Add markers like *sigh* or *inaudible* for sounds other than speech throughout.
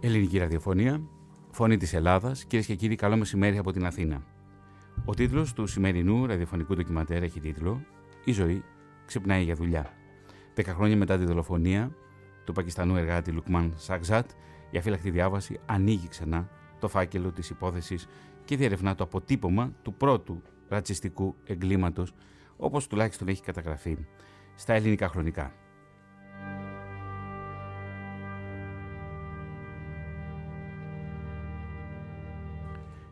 Ελληνική ραδιοφωνία, φωνή της Ελλάδας, κυρίες και κύριοι, καλό μεσημέρι από την Αθήνα. Ο τίτλος του σημερινού ραδιοφωνικού ντοκιματέρ έχει τίτλο «Η ζωή ξυπνάει για δουλειά». Δέκα χρόνια μετά τη δολοφονία του Πακιστανού εργάτη Λουκμάν Σαγζάτ, η αφύλακτη διάβαση ανοίγει ξανά το φάκελο της υπόθεσης και διερευνά το αποτύπωμα του πρώτου ρατσιστικού εγκλήματος, όπως τουλάχιστον έχει καταγραφεί στα ελληνικά χρονικά.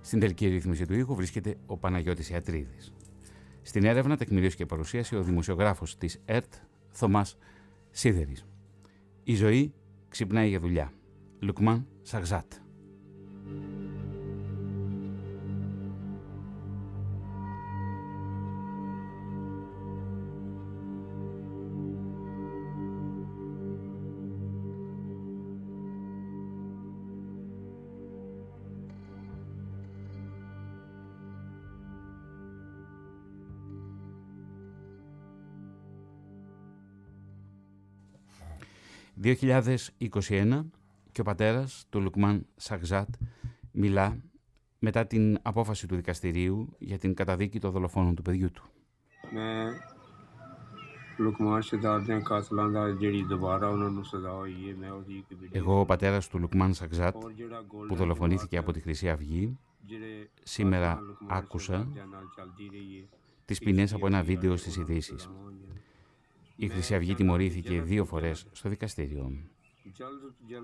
Στην τελική ρύθμιση του ήχου βρίσκεται ο Παναγιώτης Ιατρίδης. Στην έρευνα, τεκμηρίωση και παρουσίαση ο δημοσιογράφος της ΕΡΤ, Θωμάς Σίδερης. Η ζωή ξυπνάει για δουλειά. Λουκμάν Σαγζάτ. 2021 και ο πατέρας του Λουκμάν Σαγζάτ μιλά μετά την απόφαση του δικαστηρίου για την καταδίκη των δολοφόνων του παιδιού του. Εγώ, ο πατέρας του Λουκμάν Σαγζάτ, που δολοφονήθηκε από τη Χρυσή Αυγή, σήμερα άκουσα τις ποινές από ένα βίντεο στις ειδήσεις. Η Χρυσή Αυγή τιμωρήθηκε δύο φορές στο δικαστήριο.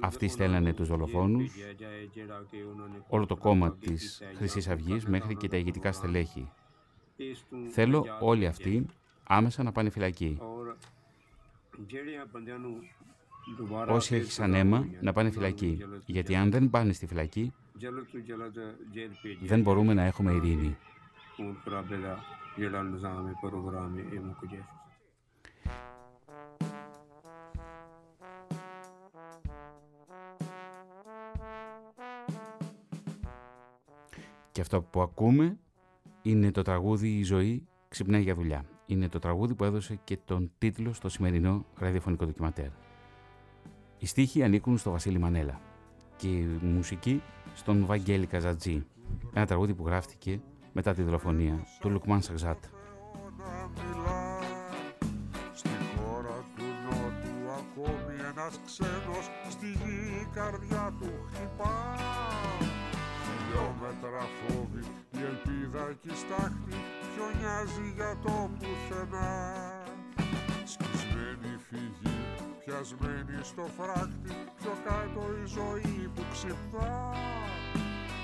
Αυτοί στέλνανε τους δολοφόνους, όλο το κόμμα της Χρυσής Αυγής μέχρι και τα ηγετικά στελέχη. Θέλω όλοι αυτοί άμεσα να πάνε φυλακή. Όσοι έχησαν αίμα να πάνε φυλακή. Γιατί αν δεν πάνε στη φυλακή, δεν μπορούμε να έχουμε ειρήνη. Αυτό που ακούμε είναι το τραγούδι «Η ζωή ξυπνάει για δουλειά». Είναι το τραγούδι που έδωσε και τον τίτλο στο σημερινό ραδιοφωνικό ντοκιματέρ. Οι στίχοι ανήκουν στο Βασίλη Μανέλα και η μουσική στον Βαγγέλη Καζατζή. Ένα τραγούδι που γράφτηκε μετά τη δολοφονία του Λουκμάν Σαξάτ. Στη χώρα του Νότου ακόμη ένας ξένος στη γη καρδιά του χτυπά χιλιόμετρα φόβη η ελπίδα εκεί στάχτη ποιο νοιάζει για το πουθενά. Σκισμένη φυγή πιασμένη στο φράχτη πιο κάτω η ζωή που ξυπνά.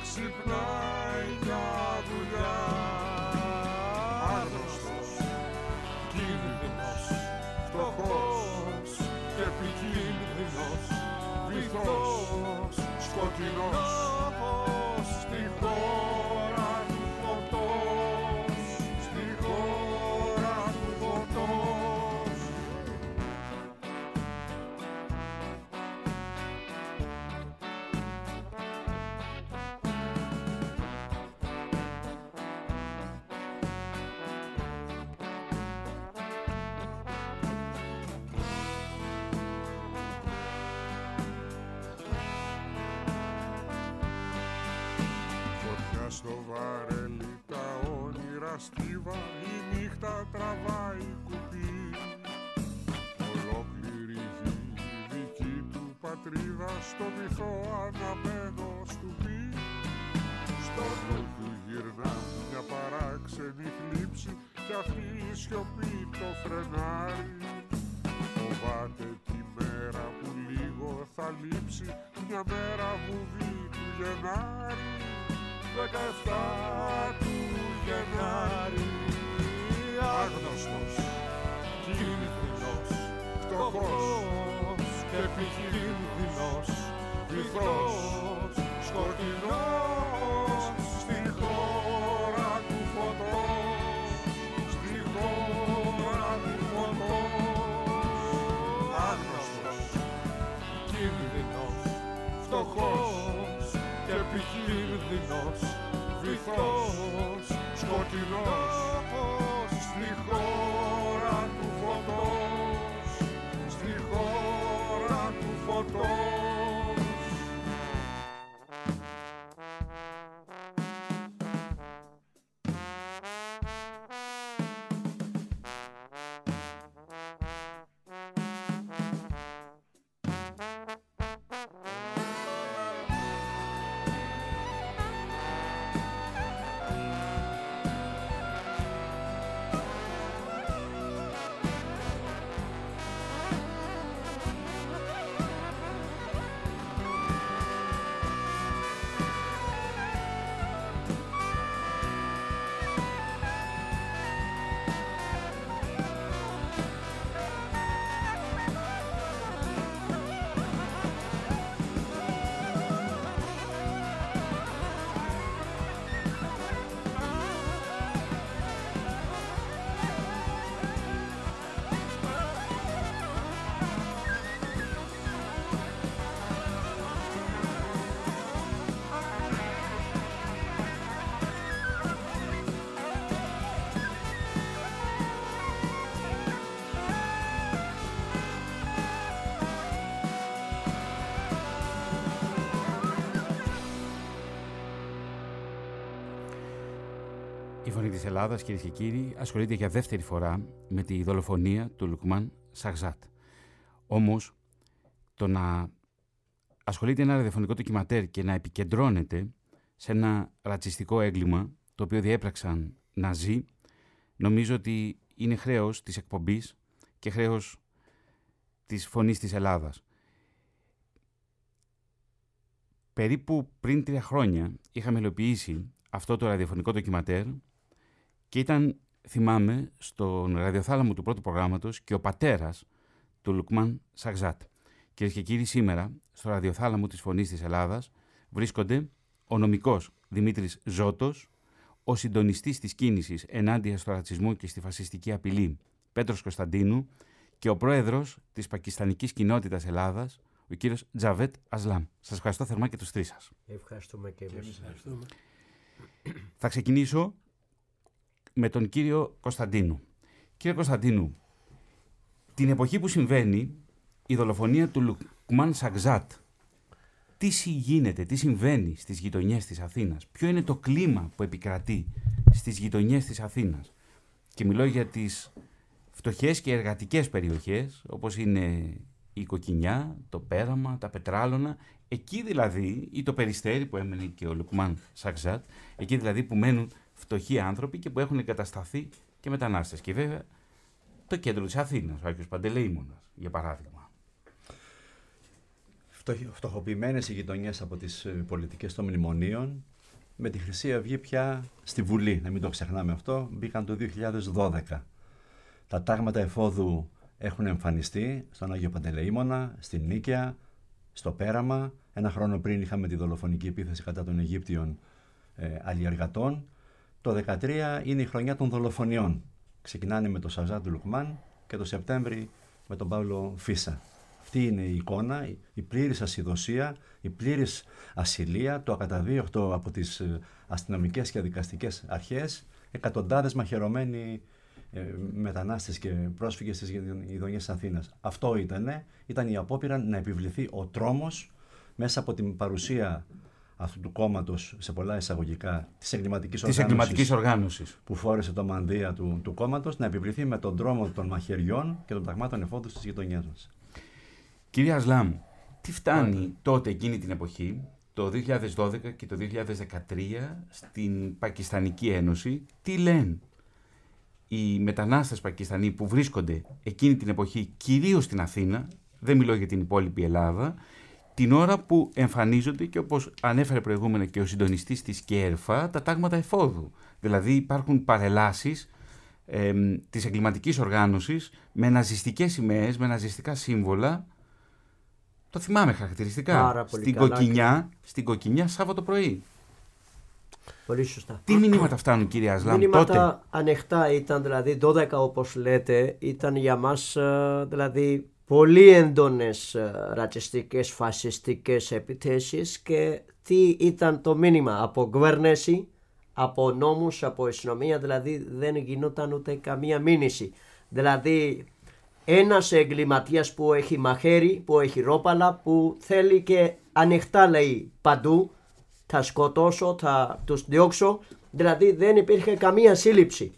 Ξυπνάει για δουλειά. Άγνωστος κίνδυνος φτωχός και επικίνδυνος βυθός σκοτεινός born. Στο βυθό αναμένο στουπί Στο νου του γυρνά μια παράξενη θλίψη κι αυτή η σιωπή το φρενάρει. Φοβάται τη μέρα που λίγο θα λείψει μια μέρα βουβή του Γενάρη. Δεκαεφτά του Γενάρη βυθός, σκοτεινός στη χώρα του φωτός, στη χώρα του φωτός. Άγνωστος, κίνδυνος, φτωχός και επικίνδυνος, βυθός, σκοτεινός στη χώρα Η Φωνή της Ελλάδας, κυρίες και κύριοι, ασχολείται για δεύτερη φορά με τη δολοφονία του Λουκμάν Σαγζάτ. Όμως, το να ασχολείται ένα ραδιοφωνικό ντοκιματέρ και να επικεντρώνεται σε ένα ρατσιστικό έγκλημα το οποίο διέπραξαν Ναζί, νομίζω ότι είναι χρέος της εκπομπής και χρέος της φωνής της Ελλάδας. Περίπου πριν τρία χρόνια είχαμε υλοποιήσει αυτό το ραδιοφωνικό ντοκιματέρ και ήταν, θυμάμαι, στον ραδιοθάλαμο του πρώτου προγράμματος και ο πατέρας του Λουκμάν Σαγζάτ. Κυρίες και κύριοι, σήμερα στο ραδιοθάλαμο της Φωνής της Ελλάδας βρίσκονται ο νομικός Δημήτρης Ζώτος, ο συντονιστής της κίνησης ενάντια στο ρατσισμό και στη φασιστική απειλή Πέτρος Κωνσταντίνου και ο πρόεδρος της πακιστανικής κοινότητας Ελλάδας, ο κύριος Τζαβέτ Ασλάμ. Σας ευχαριστώ θερμά και τους τρεις σας. Ευχαριστούμε και εμείς. Θα ξεκινήσω με τον κύριο Κωνσταντίνου. Κύριε Κωνσταντίνου, την εποχή που συμβαίνει η δολοφονία του Λουκμάν Σαγζάτ, τι γίνεται, τι συμβαίνει στις γειτονιές της Αθήνας, ποιο είναι το κλίμα που επικρατεί στις γειτονιές της Αθήνας; Και μιλώ για τις φτωχές και εργατικές περιοχές, όπως είναι η Κοκκινιά, το Πέραμα, τα Πετράλωνα, εκεί δηλαδή, ή το Περιστέρι που έμενε και ο Λουκμάν Σαγζάτ, εκεί δηλαδή που μένουν φτωχοί άνθρωποι και που έχουν εγκατασταθεί και μετανάστες. Και βέβαια το κέντρο της Αθήνας, ο Άγιος Παντελεήμονας, για παράδειγμα. Φτωχοποιημένες οι γειτονιές από τις ε, πολιτικές των μνημονίων, με τη Χρυσή Αυγή πια στη Βουλή, να μην το ξεχνάμε αυτό, μπήκαν το 2012. Τα τάγματα εφόδου έχουν εμφανιστεί στον Άγιο Παντελεήμονα, στην Νίκαια, στο Πέραμα. Ένα χρόνο πριν είχαμε τη δολοφονική επίθεση κατά των Αιγύπτιων ε, αλλιεργατών. Το 2013 είναι η χρονιά των δολοφονιών. Ξεκινάνε με τον Σαζά του Λουκμάν και το Σεπτέμβρη με τον Παύλο Φίσα. Αυτή είναι η εικόνα, η πλήρης ασυδοσία, η πλήρης ασυλία, το ακαταδίωκτο από τις ε, αστυνομικές και δικαστικές αρχές, εκατοντάδες μαχαιρωμένοι ε, μετανάστες και πρόσφυγες στις γειτονιές της Αθήνας. Αυτό ήταν, ήταν η απόπειρα να επιβληθεί ο τρόμος μέσα από την παρουσία αυτού του κόμματος σε πολλά εισαγωγικά της εγκληματικής οργάνωσης που φόρεσε το μανδύα του, του κόμματος να επιβληθεί με τον τρόμο των μαχαιριών και των πραγμάτων εφόδου στις γειτονιές μας. Κυρία Ασλάμ, τι φτάνει τότε εκείνη την εποχή, το 2012 και το 2013, στην Πακιστανική Ένωση, τι λένε οι μετανάστες Πακιστανοί που βρίσκονται εκείνη την εποχή κυρίως στην Αθήνα, δεν μιλώ για την υπόλοιπη Ελλάδα, την ώρα που εμφανίζονται και όπως ανέφερε προηγούμενα και ο συντονιστής της ΚΕΡΦΑ, τα τάγματα εφόδου. Δηλαδή υπάρχουν παρελάσεις ε, της εγκληματικής οργάνωσης με ναζιστικές σημαίες, με ναζιστικά σύμβολα. Το θυμάμαι χαρακτηριστικά. στην, κοκκινιά, στην Κοκκινιά Σάββατο πρωί. Πολύ σωστά. Τι μηνύματα φτάνουν κύριε Ασλάμ μηνύματα τότε; ανοιχτά ήταν δηλαδή 12 όπως λέτε ήταν για μας ε, δηλαδή πολύ έντονες ε, ρατσιστικές φασιστικές επιθέσεις και τι ήταν το μήνυμα από κυβέρνηση, από νόμους, από αστυνομία δηλαδή δεν γινόταν ούτε καμία μήνυση. Δηλαδή ένας εγκληματίας που έχει μαχαίρι, που έχει ρόπαλα, που θέλει και ανοιχτά λέει παντού θα σκοτώσω, θα τους διώξω. Δηλαδή δεν υπήρχε καμία σύλληψη.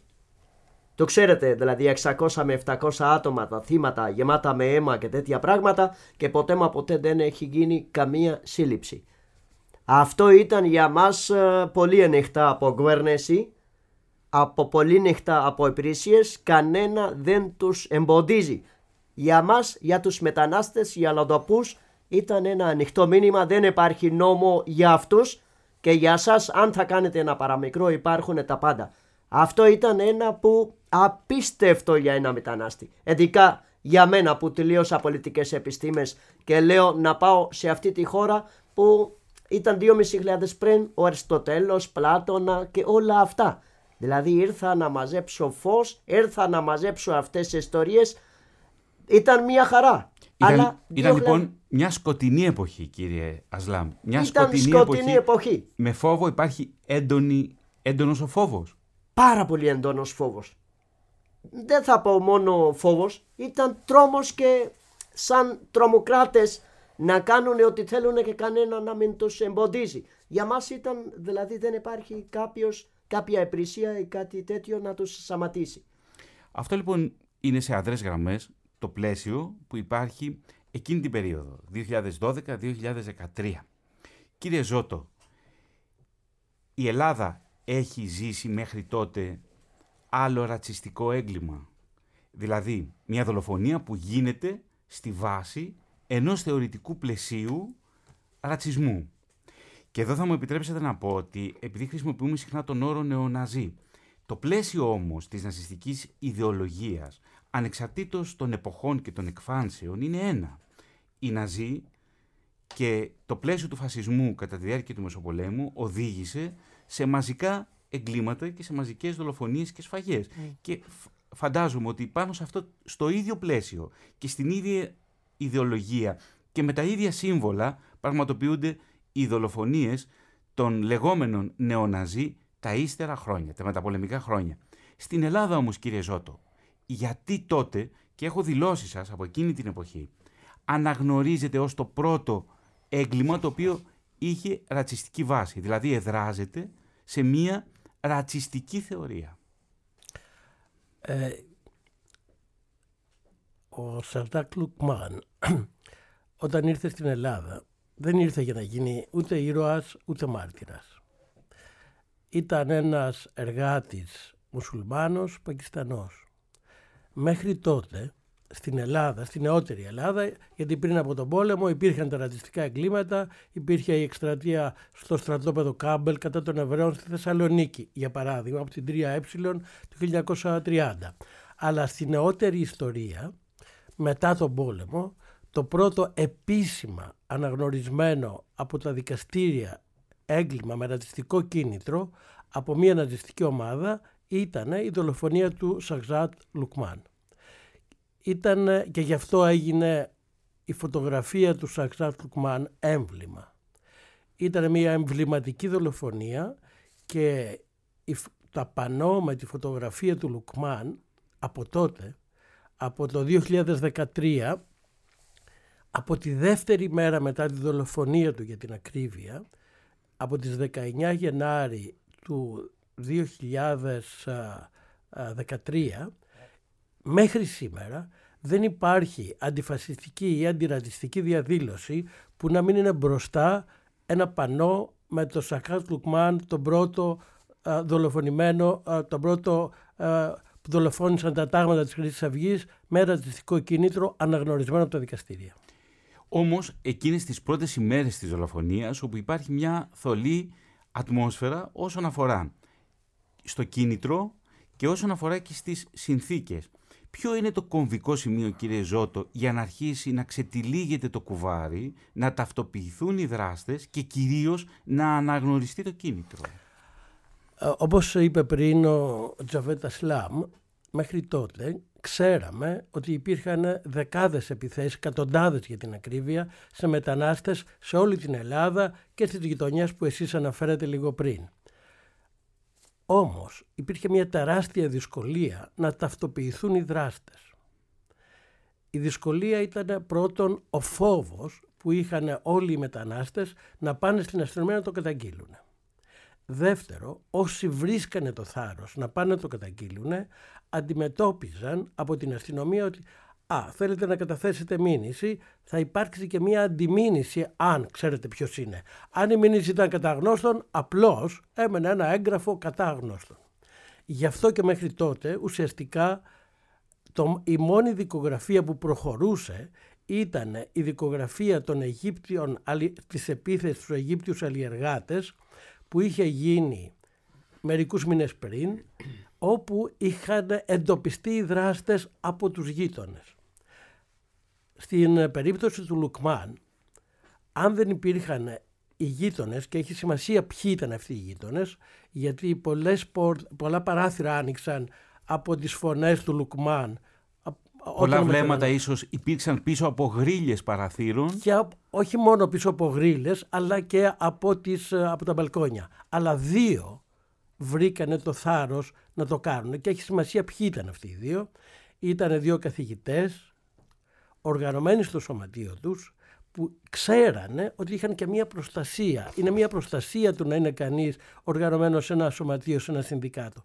Το ξέρετε, δηλαδή 600 με 700 άτομα τα θύματα γεμάτα με αίμα και τέτοια πράγματα και ποτέ μα ποτέ δεν έχει γίνει καμία σύλληψη. Αυτό ήταν για μας ε, πολύ ανοιχτά από κυβέρνηση, από πολύ ανοιχτά από υπηρεσίες, κανένα δεν τους εμποδίζει. Για μας, για τους μετανάστες, για λαδοπούς, ήταν ένα ανοιχτό μήνυμα, δεν υπάρχει νόμο για αυτούς και για σας αν θα κάνετε ένα παραμικρό υπάρχουν τα πάντα. Αυτό ήταν ένα που απίστευτο για ένα μετανάστη. Ειδικά για μένα που τελείωσα πολιτικές επιστήμες και λέω να πάω σε αυτή τη χώρα που ήταν 2.500 πριν ο Αριστοτέλος, Πλάτωνα και όλα αυτά. Δηλαδή ήρθα να μαζέψω φως, ήρθα να μαζέψω αυτές τις ιστορίες. Ήταν μια χαρά. Ήταν, Αλλά ήταν λοιπόν μια σκοτεινή εποχή, κύριε Ασλάμ. Μια ήταν σκοτεινή, σκοτεινή εποχή, Με φόβο υπάρχει έντονη, έντονος ο φόβος. Πάρα πολύ έντονος φόβος. Δεν θα πω μόνο φόβος. Ήταν τρόμος και σαν τρομοκράτες να κάνουν ό,τι θέλουν και κανένα να μην τους εμποδίζει. Για μας ήταν, δηλαδή δεν υπάρχει κάποιος κάποια επρισία ή κάτι τέτοιο να τους σταματήσει. Αυτό λοιπόν είναι σε αδρές γραμμές το πλαίσιο που υπάρχει εκείνη την περίοδο, 2012-2013. Κύριε Ζώτο, η Ελλάδα έχει ζήσει μέχρι τότε άλλο ρατσιστικό έγκλημα. Δηλαδή, μια δολοφονία που γίνεται στη βάση ενός θεωρητικού πλαισίου ρατσισμού. Και εδώ θα μου επιτρέψετε να πω ότι επειδή χρησιμοποιούμε συχνά τον όρο νεοναζί, το πλαίσιο όμως της ναζιστικής ιδεολογίας, ανεξαρτήτως των εποχών και των εκφάνσεων, είναι ένα. Οι Ναζί και το πλαίσιο του φασισμού κατά τη διάρκεια του Μεσοπολέμου οδήγησε σε μαζικά εγκλήματα και σε μαζικές δολοφονίες και σφαγές. Mm. Και φαντάζομαι ότι πάνω σε αυτό, στο ίδιο πλαίσιο και στην ίδια ιδεολογία και με τα ίδια σύμβολα πραγματοποιούνται οι δολοφονίες των λεγόμενων νεοναζί τα ύστερα χρόνια, τα μεταπολεμικά χρόνια. Στην Ελλάδα όμως κύριε Ζώτο, γιατί τότε, και έχω δηλώσει σας από εκείνη την εποχή, αναγνωρίζεται ως το πρώτο έγκλημα το οποίο είχε ρατσιστική βάση, δηλαδή εδράζεται σε μία ρατσιστική θεωρία. Ε, ο Σαχζάτ Λουκμάν *clears throat* όταν ήρθε στην Ελλάδα δεν ήρθε για να γίνει ούτε ήρωας ούτε μάρτυρας. Ήταν ένας εργάτης μουσουλμάνος Πακιστανός. Μέχρι τότε στην Ελλάδα, στην νεότερη Ελλάδα, γιατί πριν από τον πόλεμο υπήρχαν τα ρατσιστικά εγκλήματα, υπήρχε η εκστρατεία στο στρατόπεδο Κάμπελ κατά των Εβραίων στη Θεσσαλονίκη, για παράδειγμα, από την 3Ε του 1930. Αλλά στη νεότερη ιστορία, μετά τον πόλεμο, το πρώτο επίσημα αναγνωρισμένο από τα δικαστήρια έγκλημα με ρατσιστικό κίνητρο από μια ναζιστική ομάδα ήταν η δολοφονία του Σαγζάτ Λουκμάν. Ήταν και γι' αυτό έγινε η φωτογραφία του Σαγζάτ Λουκμάν έμβλημα. Ήταν μια εμβληματική δολοφονία και τα πανό με τη φωτογραφία του Λουκμάν από τότε, από το 2013 από τη δεύτερη μέρα μετά τη δολοφονία του για την ακρίβεια, από τις 19 Γενάρη του 2013 μέχρι σήμερα δεν υπάρχει αντιφασιστική ή αντιρατιστική διαδήλωση που να μην είναι μπροστά ένα πανό με το Σακάτ Λουκμάν, τον πρώτο δολοφονημένο, τον πρώτο που δολοφόνησαν τα τάγματα της Χρυσής Αυγής με ρατσιστικό κίνητρο αναγνωρισμένο από τα δικαστήρια. Όμως εκείνες τις πρώτες ημέρες της δολοφονίας όπου υπάρχει μια θολή ατμόσφαιρα όσον αφορά στο κίνητρο και όσον αφορά και στις συνθήκες. Ποιο είναι το κομβικό σημείο κύριε Ζώτο για να αρχίσει να ξετυλίγεται το κουβάρι, να ταυτοποιηθούν οι δράστες και κυρίως να αναγνωριστεί το κίνητρο; Ε, όπως είπε πριν ο Τζαβέτα Σλάμ, μέχρι τότε ξέραμε ότι υπήρχαν δεκάδες επιθέσεις, εκατοντάδες για την ακρίβεια, σε μετανάστες σε όλη την Ελλάδα και στις γειτονιές που εσείς αναφέρατε λίγο πριν. Όμως υπήρχε μια τεράστια δυσκολία να ταυτοποιηθούν οι δράστες. Η δυσκολία ήταν πρώτον ο φόβος που είχαν όλοι οι μετανάστες να πάνε στην αστυνομία να το καταγγείλουν. Δεύτερο, όσοι βρίσκανε το θάρρος να πάνε να το καταγγείλουν, αντιμετώπιζαν από την αστυνομία ότι «Α, θέλετε να καταθέσετε μήνυση, θα υπάρξει και μια αντιμήνυση αν ξέρετε ποιος είναι». Αν η μήνυση ήταν κατά γνώστων, απλώς έμενε ένα έγγραφο κατά γνώστων. Γι' αυτό και μέχρι τότε ουσιαστικά το, η μόνη δικογραφία που προχωρούσε ήταν η δικογραφία των Αιγύπτιων, της επίθεσης στους Αιγύπτιους αλλιεργάτες που είχε γίνει μερικούς μήνες πριν όπου είχαν εντοπιστεί οι δράστες από τους γείτονες. Στην περίπτωση του Λουκμάν, αν δεν υπήρχαν οι γείτονες και έχει σημασία ποιοι ήταν αυτοί οι γείτονες, γιατί πολλές, πολλά παράθυρα άνοιξαν από τις φωνές του Λουκμάν Πολλά βλέμματα ίσως υπήρξαν πίσω από γρίλες παραθύρων. Και όχι μόνο πίσω από γρίλες, αλλά και από, τις, ε, από τα μπαλκόνια. Αλλά δύο βρήκανε το θάρρος να το κάνουν και έχει σημασία ποιοι ήταν αυτοί οι δύο. Ήταν δύο καθηγητές, οργανωμένοι στο σωματείο τους, που ξέρανε ότι είχαν και μια προστασία. Είναι μια προστασία του να είναι κανείς οργανωμένος σε ένα σωματείο, σε ένα συνδικάτο.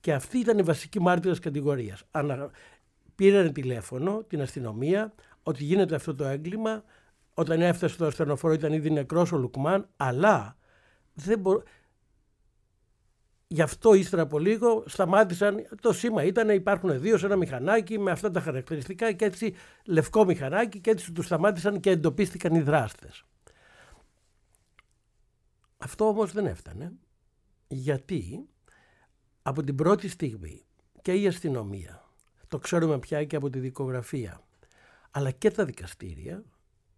Και αυτή ήταν η βασική μάρτυρας κατηγορίας. Ανα... Πήραν τηλέφωνο την αστυνομία ότι γίνεται αυτό το έγκλημα. Όταν έφτασε το ασθενοφόρο ήταν ήδη νεκρός ο Λουκμάν, αλλά δεν μπο... Γι' αυτό ύστερα από λίγο σταμάτησαν. Το σήμα ήταν υπάρχουν δύο σε ένα μηχανάκι με αυτά τα χαρακτηριστικά και έτσι λευκό μηχανάκι και έτσι τους σταμάτησαν και εντοπίστηκαν οι δράστες. Αυτό όμως δεν έφτανε γιατί από την πρώτη στιγμή και η αστυνομία, το ξέρουμε πια και από τη δικογραφία, αλλά και τα δικαστήρια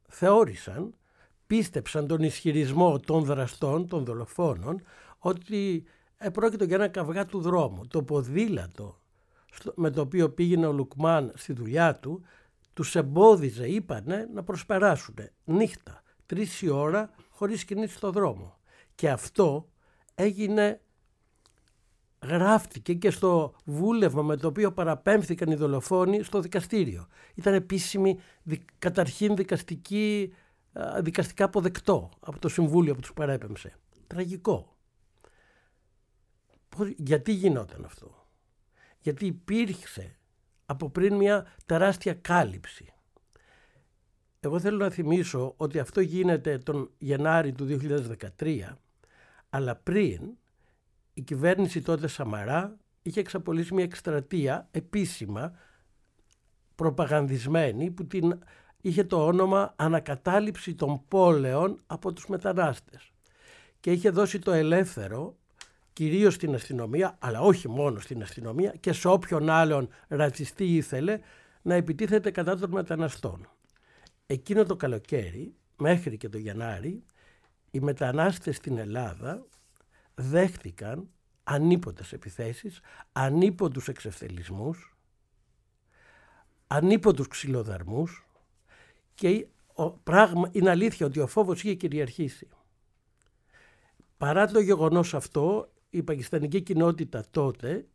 θεώρησαν, πίστεψαν τον ισχυρισμό των δραστών, των δολοφόνων, ότι επρόκειτο για ένα καυγά του δρόμου. Το ποδήλατο με το οποίο πήγαινε ο Λουκμάν στη δουλειά του, τους εμπόδιζε, είπανε, να προσπεράσουν νύχτα, τρεις η ώρα, χωρίς κινήσεις στο δρόμο. Και αυτό έγινε, γράφτηκε και στο βούλευμα με το οποίο παραπέμφθηκαν οι δολοφόνοι στο δικαστήριο. Ήταν επίσημη, καταρχήν δικαστική, δικαστικά αποδεκτό από το Συμβούλιο που τους παρέπεμψε. Τραγικό γιατί γινόταν αυτό; Γιατί υπήρξε από πριν μια τεράστια κάλυψη. Εγώ θέλω να θυμίσω ότι αυτό γίνεται τον Γενάρη του 2013, αλλά πριν η κυβέρνηση τότε Σαμαρά είχε εξαπολύσει μια εκστρατεία επίσημα προπαγανδισμένη που την είχε το όνομα «Ανακατάληψη των πόλεων από τους μετανάστες» και είχε δώσει το ελεύθερο κυρίως στην αστυνομία, αλλά όχι μόνο στην αστυνομία και σε όποιον άλλον ρατσιστή ήθελε να επιτίθεται κατά των μεταναστών. Εκείνο το καλοκαίρι, μέχρι και το Γενάρη, οι μετανάστες στην Ελλάδα δέχτηκαν ανίποτες επιθέσεις, ανίποτους εξευθελισμούς, ανίποτους ξυλοδαρμούς και ο, πράγμα, είναι αλήθεια ότι ο φόβος είχε κυριαρχήσει. Παρά το γεγονός αυτό, η πακιστανική κοινότητα τότε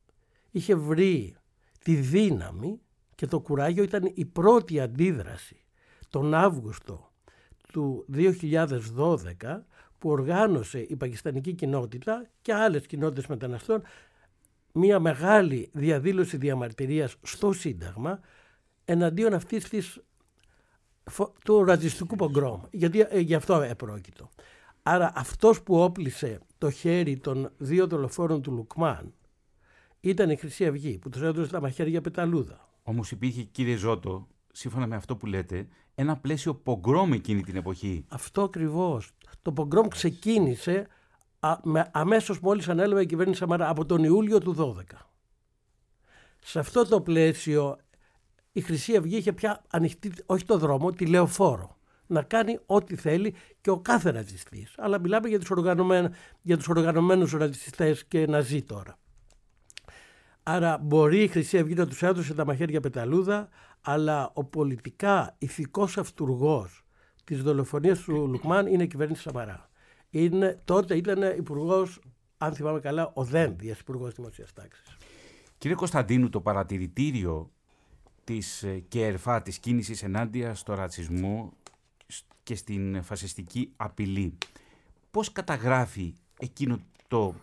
είχε βρει τη δύναμη και το κουράγιο ήταν η πρώτη αντίδραση τον Αύγουστο του 2012 που οργάνωσε η πακιστανική κοινότητα και άλλες κοινότητες μεταναστών μια μεγάλη διαδήλωση διαμαρτυρίας στο Σύνταγμα εναντίον αυτής της, του ρατσιστικού πογκρόμ. Γιατί ε, γι' αυτό επρόκειτο. Άρα αυτός που όπλησε το χέρι των δύο δολοφόνων του Λουκμάν ήταν η Χρυσή Αυγή που τους έδωσε τα μαχαίρια πεταλούδα. Όμως υπήρχε κύριε Ζώτο, σύμφωνα με αυτό που λέτε, ένα πλαίσιο πογκρόμ εκείνη την εποχή. Αυτό ακριβώς. Το πογκρόμ ξεκίνησε α, με, αμέσως μόλις ανέλαβε η κυβέρνηση Σαμαρά από τον Ιούλιο του 12. Σε αυτό το πλαίσιο η Χρυσή Αυγή είχε πια ανοιχτή όχι το δρόμο, τη λεωφόρο να κάνει ό,τι θέλει και ο κάθε ρατσιστής. Αλλά μιλάμε για τους, οργανωμένους, για τους οργανωμένους ρατσιστές και να ζει τώρα. Άρα μπορεί η Χρυσή Αυγή να τους έδωσε τα μαχαίρια πεταλούδα, αλλά ο πολιτικά ηθικός αυτούργος της δολοφονίας του Λουκμάν είναι η κυβέρνηση Σαμαρά. Είναι, τότε ήταν υπουργός, αν θυμάμαι καλά, ο Δένδιας, υπουργός Δημοσίας Τάξης. Κύριε Κωνσταντίνου, το παρατηρητήριο της ε, ΚΕΡΦΑ, της κίνησης ενάντια στο ρατσισμό, και στην φασιστική απειλή. Πώς καταγράφει εκείνο το,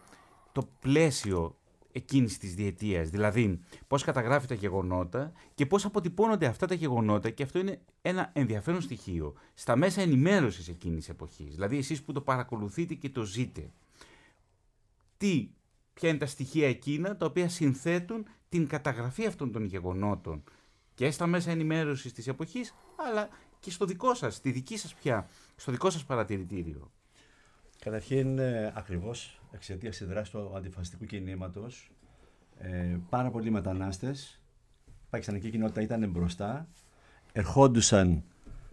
το πλαίσιο εκείνης της διετίας, δηλαδή πώς καταγράφει τα γεγονότα και πώς αποτυπώνονται αυτά τα γεγονότα; Και αυτό είναι ένα ενδιαφέρον στοιχείο στα μέσα ενημέρωσης εκείνης της εποχής, δηλαδή εσείς που το παρακολουθείτε και το ζείτε. Τι, ποια είναι τα στοιχεία εκείνα τα οποία συνθέτουν την καταγραφή αυτών των γεγονότων και στα μέσα ενημέρωσης της εποχής, αλλά και στο δικό σας, στη δική σας πια, στο δικό σας παρατηρητήριο. Καταρχήν, ε, ακριβώς εξαιτίας της δράσης του αντιφασιστικού κινήματος, ε, πάρα πολλοί μετανάστες, η πακιστανική κοινότητα ήταν μπροστά, ερχόντουσαν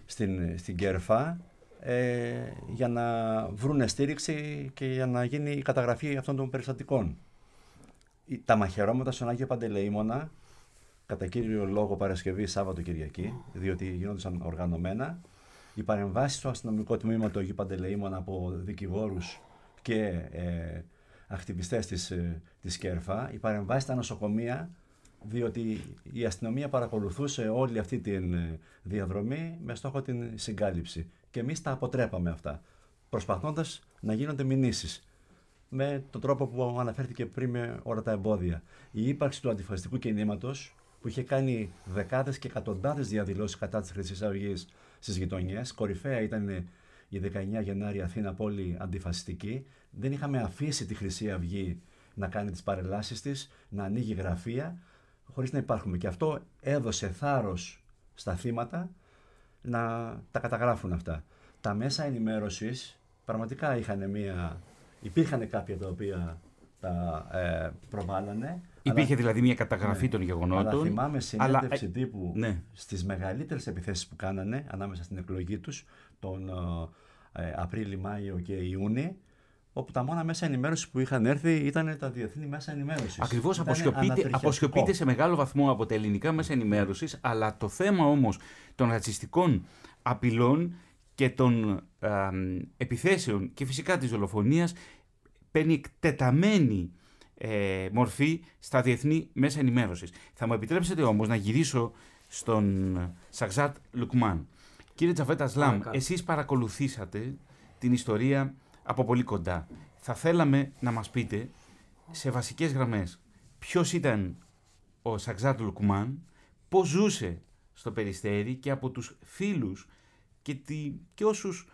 στην, στην Κέρφα ε, για να βρουν στήριξη και για να γίνει η καταγραφή αυτών των περιστατικών. Τα μαχαιρώματα στον Άγιο Παντελεήμονα κατά κύριο λόγο Παρασκευή, Σάββατο, Κυριακή, διότι γινόντουσαν οργανωμένα. Οι παρεμβάσεις στο αστυνομικό τμήμα του Αγίου Παντελεήμων από δικηγόρους και ε, ακτιβιστές της της ε, ΚΕΡΦΑ, οι παρεμβάσεις στα νοσοκομεία διότι η αστυνομία παρακολουθούσε όλη αυτή τη ε, διαδρομή με στόχο την συγκάλυψη. Και εμείς τα αποτρέπαμε αυτά, προσπαθώντας να γίνονται μηνύσεις με τον τρόπο που αναφέρθηκε πριν με όλα τα εμπόδια. Η ύπαρξη του αντιφασιστικού κινήματος που είχε κάνει δεκάδες και εκατοντάδες διαδηλώσεις κατά της Χρυσής Αυγής στις γειτονιές. Κορυφαία ήταν η 19 Γενάρη Αθήνα πόλη αντιφασιστική. Δεν είχαμε αφήσει τη Χρυσή Αυγή να κάνει τις παρελάσεις της, να ανοίγει γραφεία, χωρίς να υπάρχουμε. Και αυτό έδωσε θάρρος στα θύματα να τα καταγράφουν αυτά. Τα μέσα ενημέρωσης πραγματικά είχαν μία... Υπήρχαν κάποια τα οποία τα ε, προβάλλανε. Υπήρχε αλλά... δηλαδή μια καταγραφή ναι, των γεγονότων. Αλλά θυμάμαι συνέντευξη αλλά... τύπου ναι. στις μεγαλύτερες επιθέσεις που κάνανε ανάμεσα στην εκλογή τους τον ε, Απρίλη, Μάιο και Ιούνιο όπου τα μόνα μέσα ενημέρωσης που είχαν έρθει ήταν τα διεθνή μέσα ενημέρωσης. Ακριβώς αποσιωπείται, αποσιωπείται σε μεγάλο βαθμό από τα ελληνικά μέσα ενημέρωσης, αλλά το θέμα όμως των ρατσιστικών απειλών και των ε, επιθέσεων και φυσικά της δολοφονίας παίρνει εκτεταμένη ε, μορφή στα διεθνή μέσα ενημέρωσης. Θα μου επιτρέψετε όμως να γυρίσω στον Σαξάτ Λουκμάν. Κύριε Τζαβέτα Σλάμ, εσείς παρακολουθήσατε την ιστορία από πολύ κοντά. Θα θέλαμε να μας πείτε σε βασικές γραμμές ποιος ήταν ο Σαξάτ Λουκμάν, πώς ζούσε στο Περιστέρι και από τους φίλους και, τη, και, όσους,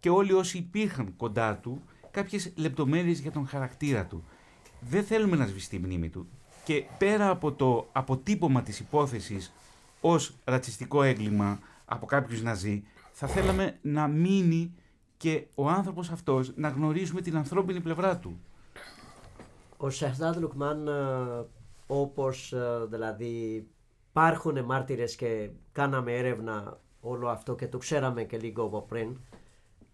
και όλοι όσοι υπήρχαν κοντά του κάποιες λεπτομέρειες για τον χαρακτήρα του. Δεν θέλουμε να σβηστεί η μνήμη του. Και πέρα από το αποτύπωμα της υπόθεσης ως ρατσιστικό έγκλημα από κάποιους ναζί, θα θέλαμε να μείνει και ο άνθρωπος αυτός να γνωρίζουμε την ανθρώπινη πλευρά του. Ο Σεχδάτ Λουκμάν, ε, όπως ε, δηλαδή υπάρχουν μάρτυρες και κάναμε έρευνα όλο αυτό και το ξέραμε και λίγο από πριν,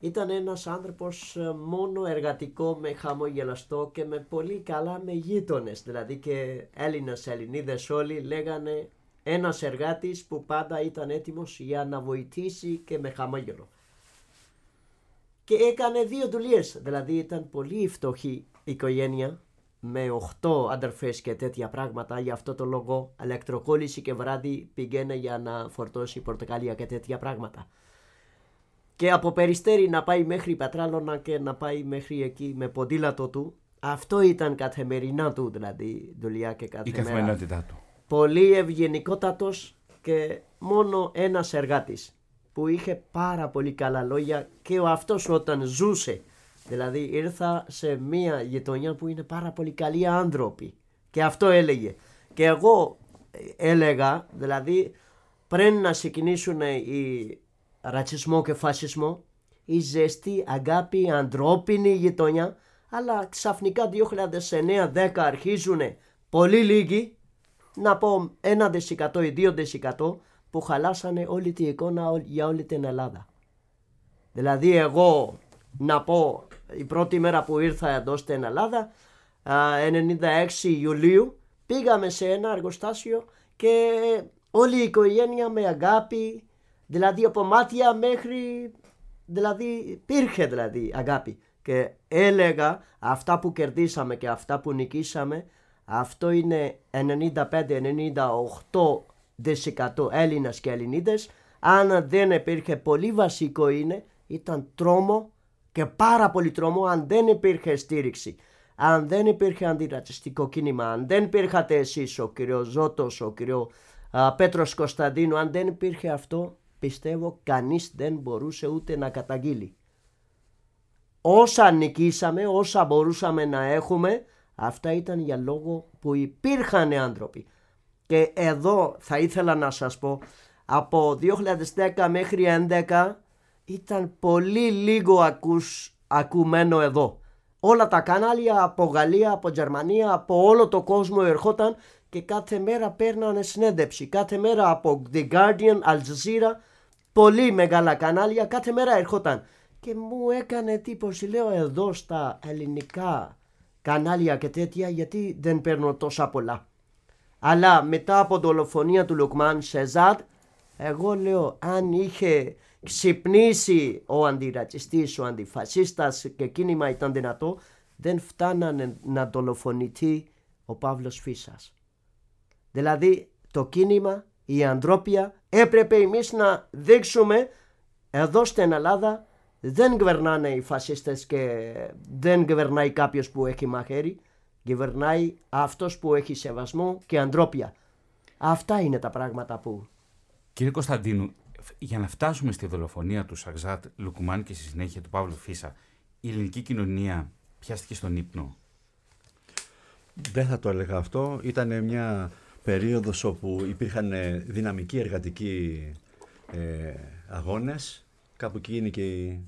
ήταν ένας άνθρωπος ε, μόνο εργατικό με χαμογελαστό και με πολύ καλά με γείτονες. Δηλαδή και Έλληνες, Ελληνίδες όλοι λέγανε ένας εργάτης που πάντα ήταν έτοιμος για να βοηθήσει και με χαμόγελο. Και έκανε δύο δουλειές. Δηλαδή ήταν πολύ φτωχή οικογένεια με 8 αδερφές και τέτοια πράγματα. Γι' αυτό το λόγο ηλεκτροκόλληση και βράδυ πηγαίνει για να φορτώσει πορτοκάλια και τέτοια πράγματα. Και από περιστέρι να πάει μέχρι Πατράλωνα και να πάει μέχρι εκεί με ποδήλατο του. Αυτό ήταν καθημερινά του δηλαδή δουλειά και καθημερινά. Η καθημερινότητά του. Πολύ ευγενικότατος και μόνο ένας εργάτης που είχε πάρα πολύ καλά λόγια και ο αυτός όταν ζούσε δηλαδή ήρθα σε μια γειτονιά που είναι πάρα πολύ καλοί άνθρωποι και αυτό έλεγε και εγώ έλεγα δηλαδή πριν να ξεκινήσουν οι ρατσισμό και φασισμό η ζεστή αγάπη ανθρώπινη γειτονιά αλλά ξαφνικά 2009-10 αρχίζουν πολύ λίγοι να πω 1% ή 2% που χαλάσανε όλη την εικόνα για όλη την Ελλάδα. Δηλαδή εγώ να πω η πρώτη μέρα που ήρθα εδώ στην Ελλάδα 96 Ιουλίου πήγαμε σε ένα εργοστάσιο και όλη η οικογένεια με αγάπη δηλαδή από μάτια μέχρι δηλαδή υπήρχε δηλαδή αγάπη. Και έλεγα αυτά που κερδίσαμε και αυτά που νικήσαμε αυτό είναι 95-98 δισεκατό Έλληνας και Ελληνίδες. Αν δεν υπήρχε πολύ βασικό είναι ήταν τρόμο και πάρα πολύ τρόμο αν δεν υπήρχε στήριξη. Αν δεν υπήρχε αντιρατσιστικό κίνημα αν δεν υπήρχατε εσείς ο κύριος Ζώτος ο κύριο Πέτρος Κωνσταντίνου αν δεν υπήρχε αυτό πιστεύω κανείς δεν μπορούσε ούτε να καταγγείλει όσα νικήσαμε όσα μπορούσαμε να έχουμε αυτά ήταν για λόγο που υπήρχαν άνθρωποι και εδώ θα ήθελα να σας πω από 2010 μέχρι 2011 ήταν πολύ λίγο ακούς, ακουμένο εδώ. Όλα τα κανάλια από Γαλλία, από Γερμανία, από όλο το κόσμο ερχόταν και κάθε μέρα παίρνανε συνέντευξη. Κάθε μέρα από The Guardian, Al Jazeera, πολύ μεγάλα κανάλια, κάθε μέρα ερχόταν. Και μου έκανε εντύπωση, λέω εδώ στα ελληνικά κανάλια και τέτοια γιατί δεν παίρνω τόσα πολλά. Αλλά μετά από δολοφονία του Λουκμάν Σεζάτ, εγώ λέω αν είχε ξυπνήσει ο αντιρατσιστής, ο αντιφασίστας και κίνημα ήταν δυνατό, δεν φτάνανε να δολοφονηθεί ο Παύλος Φίσας. Δηλαδή το κίνημα, η αντρόπια έπρεπε εμείς να δείξουμε εδώ στην Ελλάδα δεν κυβερνάνε οι φασίστες και δεν κυβερνάει κάποιος που έχει μαχαίρι. Κυβερνάει αυτός που έχει σεβασμό και αντρόπια. Αυτά είναι τα πράγματα που... Κύριε Κωνσταντίνου, για να φτάσουμε στη δολοφονία του Σαγζάτ Λουκουμάν και στη συνέχεια του Παύλου Φίσα, η ελληνική κοινωνία πιάστηκε στον ύπνο; Δεν θα το έλεγα αυτό. Ήταν μια περίοδος όπου υπήρχαν δυναμικοί εργατικοί ε, αγώνες. Κάπου εκεί είναι και η,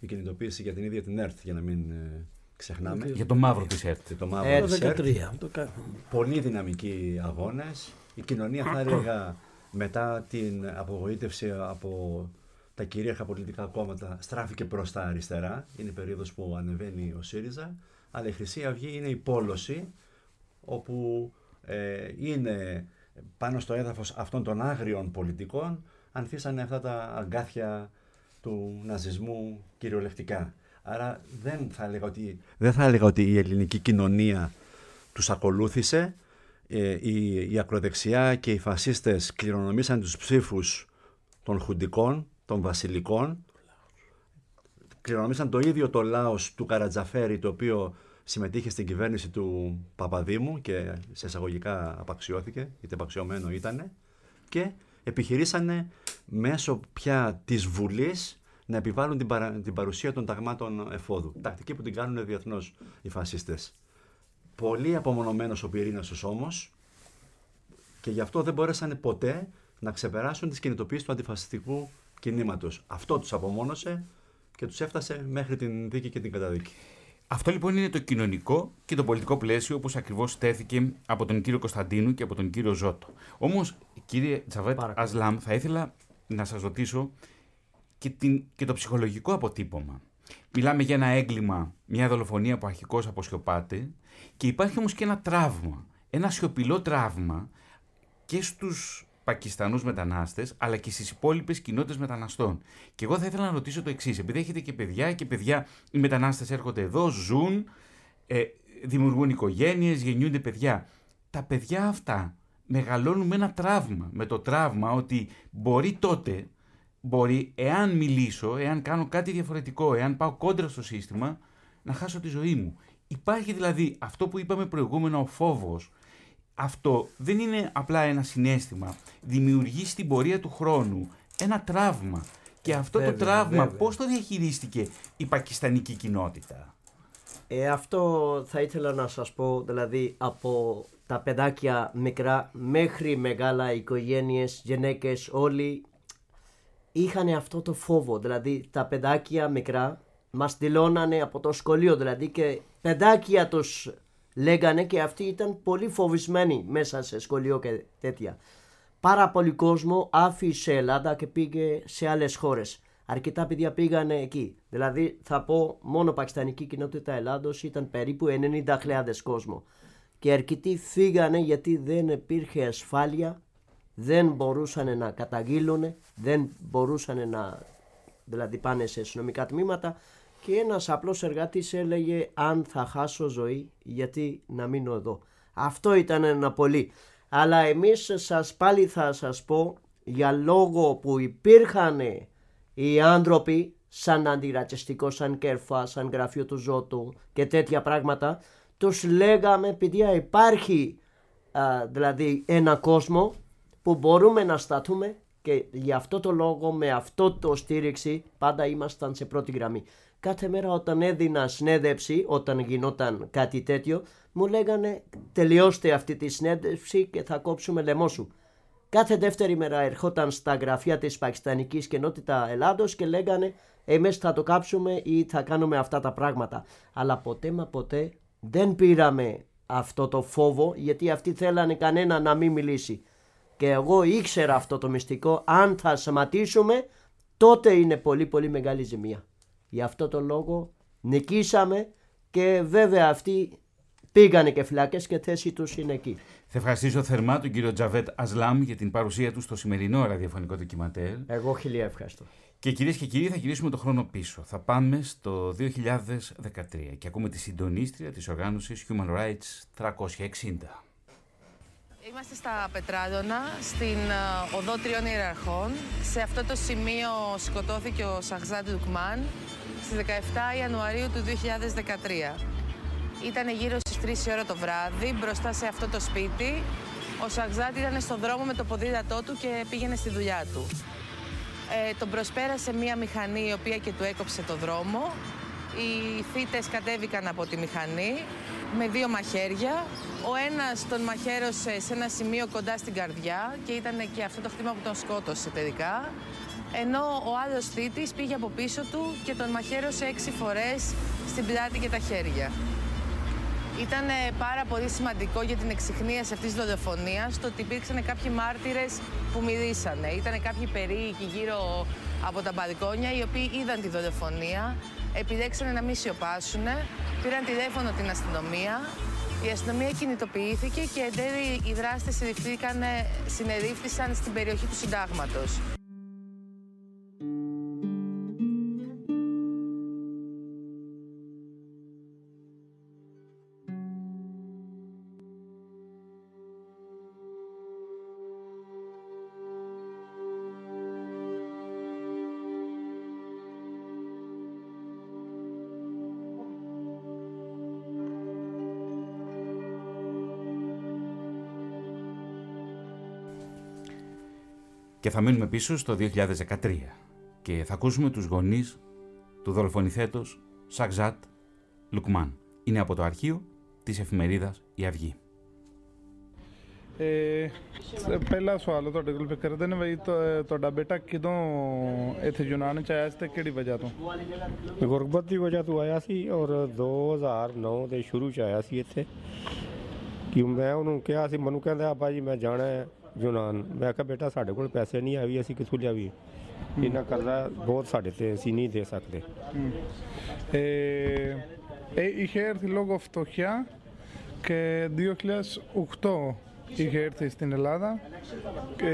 η κινητοποίηση για την ίδια την ΕΡΤ, για να μην ε, ξεχνάμε. Για το μαύρο της ΕΡΤ. Για το μαύρο Ε, της ΕΡΤ. 13. Το... Πολύ δυναμικοί αγώνες. Η κοινωνία θα έλεγα μετά την απογοήτευση από τα κυρίαρχα πολιτικά κόμματα στράφηκε προς τα αριστερά. Είναι η περίοδος που ανεβαίνει ο ΣΥΡΙΖΑ. Αλλά η Χρυσή Αυγή είναι η πόλωση όπου ε, είναι πάνω στο έδαφος αυτών των άγριων πολιτικών ανθίσανε αυτά τα αγκάθια του ναζισμού κυριολεκτικά. Άρα δεν θα έλεγα ότι, δεν θα έλεγα ότι η ελληνική κοινωνία τους ακολούθησε. Ε, η, η ακροδεξιά και οι φασίστες κληρονομήσαν τους ψήφους των χουντικών, των βασιλικών. Κληρονομήσαν το ίδιο το λαός του Καρατζαφέρη, το οποίο συμμετείχε στην κυβέρνηση του Παπαδήμου και σε εισαγωγικά απαξιώθηκε, είτε απαξιωμένο ήταν. Και επιχειρήσανε μέσω πια της Βουλής να επιβάλλουν την, παρα- την παρουσία των ταγμάτων εφόδου. Τακτική που την κάνουν διεθνώς οι φασίστες. Πολύ απομονωμένος ο πυρήνας τους όμως και γι' αυτό δεν μπορέσανε ποτέ να ξεπεράσουν τις κινητοποιήσεις του αντιφασιστικού κινήματος. Αυτό τους απομόνωσε και τους έφτασε μέχρι την δίκη και την καταδίκη. Αυτό λοιπόν είναι το κοινωνικό και το πολιτικό πλαίσιο όπως ακριβώς στέθηκε από τον κύριο Κωνσταντίνου και από τον κύριο Ζώτο. Όμως, κύριε Τζαβέτ Παρακαλώ. Ασλάμ, θα ήθελα να σας ρωτήσω και, την, και το ψυχολογικό αποτύπωμα. Μιλάμε για ένα έγκλημα, μια δολοφονία που αρχικώς αποσιωπάται και υπάρχει όμως και ένα τραύμα, ένα σιωπηλό τραύμα και στους Πακιστανούς μετανάστες αλλά και στις υπόλοιπες κοινότητες μεταναστών. Και εγώ θα ήθελα να ρωτήσω το εξής, επειδή έχετε και παιδιά και παιδιά, οι μετανάστες έρχονται εδώ, ζουν, ε, δημιουργούν οικογένειες, γεννιούνται παιδιά. Τα παιδιά αυτά μεγαλώνουν με ένα τραύμα, με το τραύμα ότι μπορεί τότε, μπορεί εάν μιλήσω, εάν κάνω κάτι διαφορετικό, εάν πάω κόντρα στο σύστημα, να χάσω τη ζωή μου. Υπάρχει δηλαδή αυτό που είπαμε προηγούμενα ο φόβος, αυτό δεν είναι απλά ένα συνέστημα. Δημιουργείς στην πορεία του χρόνου ένα τραύμα. Και αυτό Βέβαια, το τραύμα βέβαια. πώς το διαχειρίστηκε η πακιστανική κοινότητα; Ε, αυτό θα ήθελα να σας πω, δηλαδή από τα παιδάκια μικρά μέχρι μεγάλα οικογένειες, γυναίκες, όλοι είχαν αυτό το φόβο. Δηλαδή τα παιδάκια μικρά μας δηλώνανε από το σχολείο δηλαδή και παιδάκια τους λέγανε και αυτοί ήταν πολύ φοβισμένοι μέσα σε σχολείο και τέτοια. Πάρα πολύ κόσμο άφησε Ελλάδα και πήγε σε άλλες χώρες. Αρκετά παιδιά πήγανε εκεί. Δηλαδή θα πω μόνο πακιστανική κοινότητα Ελλάδος ήταν περίπου 90.000 κόσμο. Και αρκετοί φύγανε γιατί δεν υπήρχε ασφάλεια, δεν μπορούσαν να καταγγείλουν, δεν μπορούσαν να δηλαδή πάνε σε αστυνομικά τμήματα και ένας απλός εργάτης έλεγε αν θα χάσω ζωή γιατί να μείνω εδώ. Αυτό ήταν ένα πολύ. Αλλά εμείς σας πάλι θα σας πω για λόγο που υπήρχαν οι άνθρωποι σαν αντιρατσιστικό, σαν κέρφα, σαν γραφείο του Ζώτου και τέτοια πράγματα τους λέγαμε παιδιά υπάρχει α, δηλαδή ένα κόσμο που μπορούμε να σταθούμε και γι' αυτό το λόγο με αυτό το στήριξη πάντα ήμασταν σε πρώτη γραμμή. Κάθε μέρα όταν έδινα συνέδευση, όταν γινόταν κάτι τέτοιο, μου λέγανε τελειώστε αυτή τη συνέδευση και θα κόψουμε λαιμό σου. Κάθε δεύτερη μέρα ερχόταν στα γραφεία της Πακιστανικής Κοινότητα Ελλάδος και λέγανε εμείς θα το κάψουμε ή θα κάνουμε αυτά τα πράγματα. Αλλά ποτέ μα ποτέ δεν πήραμε αυτό το φόβο γιατί αυτοί θέλανε κανένα να μην μιλήσει. Και εγώ ήξερα αυτό το μυστικό, αν θα σταματήσουμε τότε είναι πολύ πολύ μεγάλη ζημία. Γι' αυτό το λόγο νικήσαμε και βέβαια αυτοί πήγανε και φυλάκες και θέση τους είναι εκεί. Θα ευχαριστήσω θερμά τον κύριο Τζαβέτ Ασλάμ για την παρουσία του στο σημερινό ραδιοφωνικό ντοκιματέρ. Εγώ χιλιά ευχαριστώ. Και κυρίες και κύριοι, θα γυρίσουμε το χρόνο πίσω. Θα πάμε στο 2013 και ακούμε τη συντονίστρια της οργάνωσης Human Rights 360. Είμαστε στα Πετράδωνα, στην ε, οδό Τριών Ιεραρχών. Σε αυτό το σημείο σκοτώθηκε ο Σαχζάντ Λουκμάν στις 17 Ιανουαρίου του 2013. Ήταν γύρω στις 3 η ώρα το βράδυ, μπροστά σε αυτό το σπίτι. Ο Σαχζάντ ήταν στον δρόμο με το ποδήλατό του και πήγαινε στη δουλειά του. Ε, τον προσπέρασε μία μηχανή η οποία και του έκοψε το δρόμο. Οι θύτες κατέβηκαν από τη μηχανή με δύο μαχαίρια. Ο ένας τον μαχαίρωσε σε ένα σημείο κοντά στην καρδιά και ήταν και αυτό το χτύπημα που τον σκότωσε τελικά. Ενώ ο άλλος θήτης πήγε από πίσω του και τον μαχαίρωσε έξι φορές στην πλάτη και τα χέρια. Ήταν πάρα πολύ σημαντικό για την εξυχνίαση αυτής της δολοφονίας το ότι υπήρξαν κάποιοι μάρτυρες που μιλήσανε. Ήταν κάποιοι περίοικοι γύρω από τα μπαλκόνια οι οποίοι είδαν τη δολοφονία, επιλέξανε να μην σιωπάσουν, πήραν τηλέφωνο την αστυνομία. Η αστυνομία κινητοποιήθηκε και εν τέλει οι δράστες συνεδρίφθησαν στην περιοχή του συντάγματος. θα μείνουμε πίσω στο 2013 και θα ακούσουμε τους γονείς του δολοφονηθέτος Σακζάτ Λουκμάν. Είναι από το αρχείο της εφημερίδας «Η Αυγή». ਇਹ ਪਹਿਲਾ ਸਵਾਲ ਤੁਹਾਡੇ ਕੋਲ ਫਿਕਰ ਦੇ ਨੇ ਬਈ ਤੁ- ਤੁਹਾਡਾ ਬੇਟਾ ਕਿਦੋਂ ਇੱਥੇ ਯੂਨਾਨ ਚ ਆਇਆ ਸੀ ਤੇ ਕਿਹੜੀ ਵਜ੍ਹਾ ਤੋਂ ਗੁਰਬਤ ਦੀ ਵਜ੍ਹਾ ਤੋਂ ਆਇਆ ਸੀ ਔਰ 2009 ਦੇ ਸ਼ੁਰੂ ਚ ਆਇਆ ਸੀ ਇੱਥੇ ਕਿ ਮੈਂ ਉਹਨੂੰ ਕਿਹਾ ਸੀ ਮੈਨੂੰ ਕਹਿੰਦਾ ਆਪਾ ਜੀ ਮੈਂ ਜਾਣਾ ਹੈ ਯੂਨਾਨ ਮੈਂ ਕਿਹਾ ਬੇਟਾ ਸਾਡੇ ਕੋਲ ਪੈਸੇ ਨਹੀਂ ਆਵੀ ਅਸੀਂ ਕਿੱਥੋਂ ਲਿਆਵੀ ਇਹਨਾਂ ਕਰਜ਼ਾ ਬਹੁਤ ਸਾਡੇ ਤੇ ਅਸੀਂ ਨਹੀਂ ਦੇ ਸਕਦੇ Ε, ε, είχε έρθει λόγω φτωχιά και 2008 είχε έρθει στην Ελλάδα και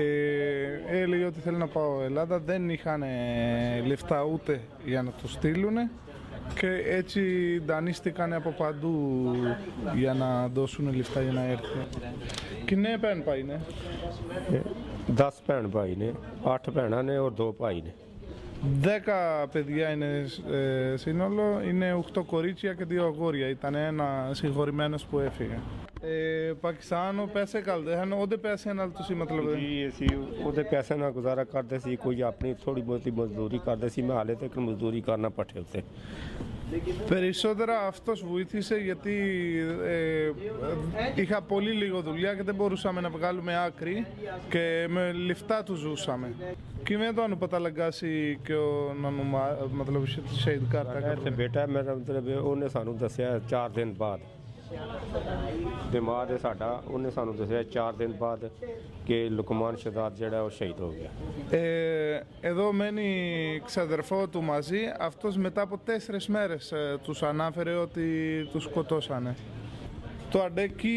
έλεγε ότι θέλει να πάω Ελλάδα. Δεν είχαν ε, λεφτά ούτε για να το στείλουν και έτσι δανείστηκαν από παντού για να δώσουν λεφτά για να έρθει. ਕਿੰਨੇ ਭੈਣ ਭਾਈ ਨੇ 10 ਭੈਣ ਭਾਈ ਨੇ 8 ਭੈਣਾਂ ਨੇ ਔਰ 2 ਭਾਈ ਨੇ 10 παιδιά είναι ε, σύνολο, είναι 8 κορίτσια και 2 αγόρια. Ήταν ένα συγχωρημένος που έφυγε. ਇਹ ਪਾਕਿਸਤਾਨ ਉਹ ਪੈਸੇ ਘੱਲਦੇ ਹਨ ਉਹਦੇ ਪੈਸੇ ਨਾਲ ਤੁਸੀਂ ਮਤਲਬ ਜੀ ਅਸੀਂ ਉਹਦੇ ਪੈਸੇ ਨਾਲ ਗੁਜ਼ਾਰਾ ਕਰਦੇ ਸੀ ਕੋਈ ਆਪਣੀ ਥੋੜੀ ਬਹੁਤੀ ਮਜ਼ਦੂਰੀ ਕਰਦੇ ਸੀ ਮੈਂ ਹਾਲੇ ਤੱਕ ਮਜ਼ਦੂਰੀ ਕਰਨਾ ਪੱਠੇ ਉੱਤੇ। Περισσότερα περισσότερα αυτός βοήθησε γιατί ε, είχα πολύ λίγο δουλειά και δεν μπορούσαμε να βγάλουμε άκρη και με λεφτά του ζούσαμε. ਕਿਵੇਂ ਤੁਹਾਨੂੰ ਪਤਾ ਲੱਗਾ ਸੀ ਕਿ ਉਹਨਾਂ ਨੂੰ ਮਤਲਬ ਸ਼ਹੀਦ ਕਰਤਾ ਇਹ ਤੇ ਬੇਟਾ ਮੇਰਾ ਮਤਲਬ ਉਹਨੇ ਸਾਨੂੰ ਦੱਸਿਆ 4 ਦਿਨ ਬਾਅਦ। ਦਿਮਾਗ ਹੈ ਸਾਡਾ ਉਹਨੇ ਸਾਨੂੰ ਦੱਸਿਆ 4 ਦਿਨ ਬਾਅਦ ਕਿ ਲੁਕਮਾਨ ਸ਼ਦਾਦ ਜਿਹੜਾ ਉਹ ਸ਼ਹੀਦ ਹੋ ਗਿਆ Ε, εδώ μένει ξαδερφό του μαζί. Αυτός μετά από τέσσερις μέρες ε, τους ανάφερε ότι τους σκοτώσανε. ਤੁਹਾਡੇ ਕੀ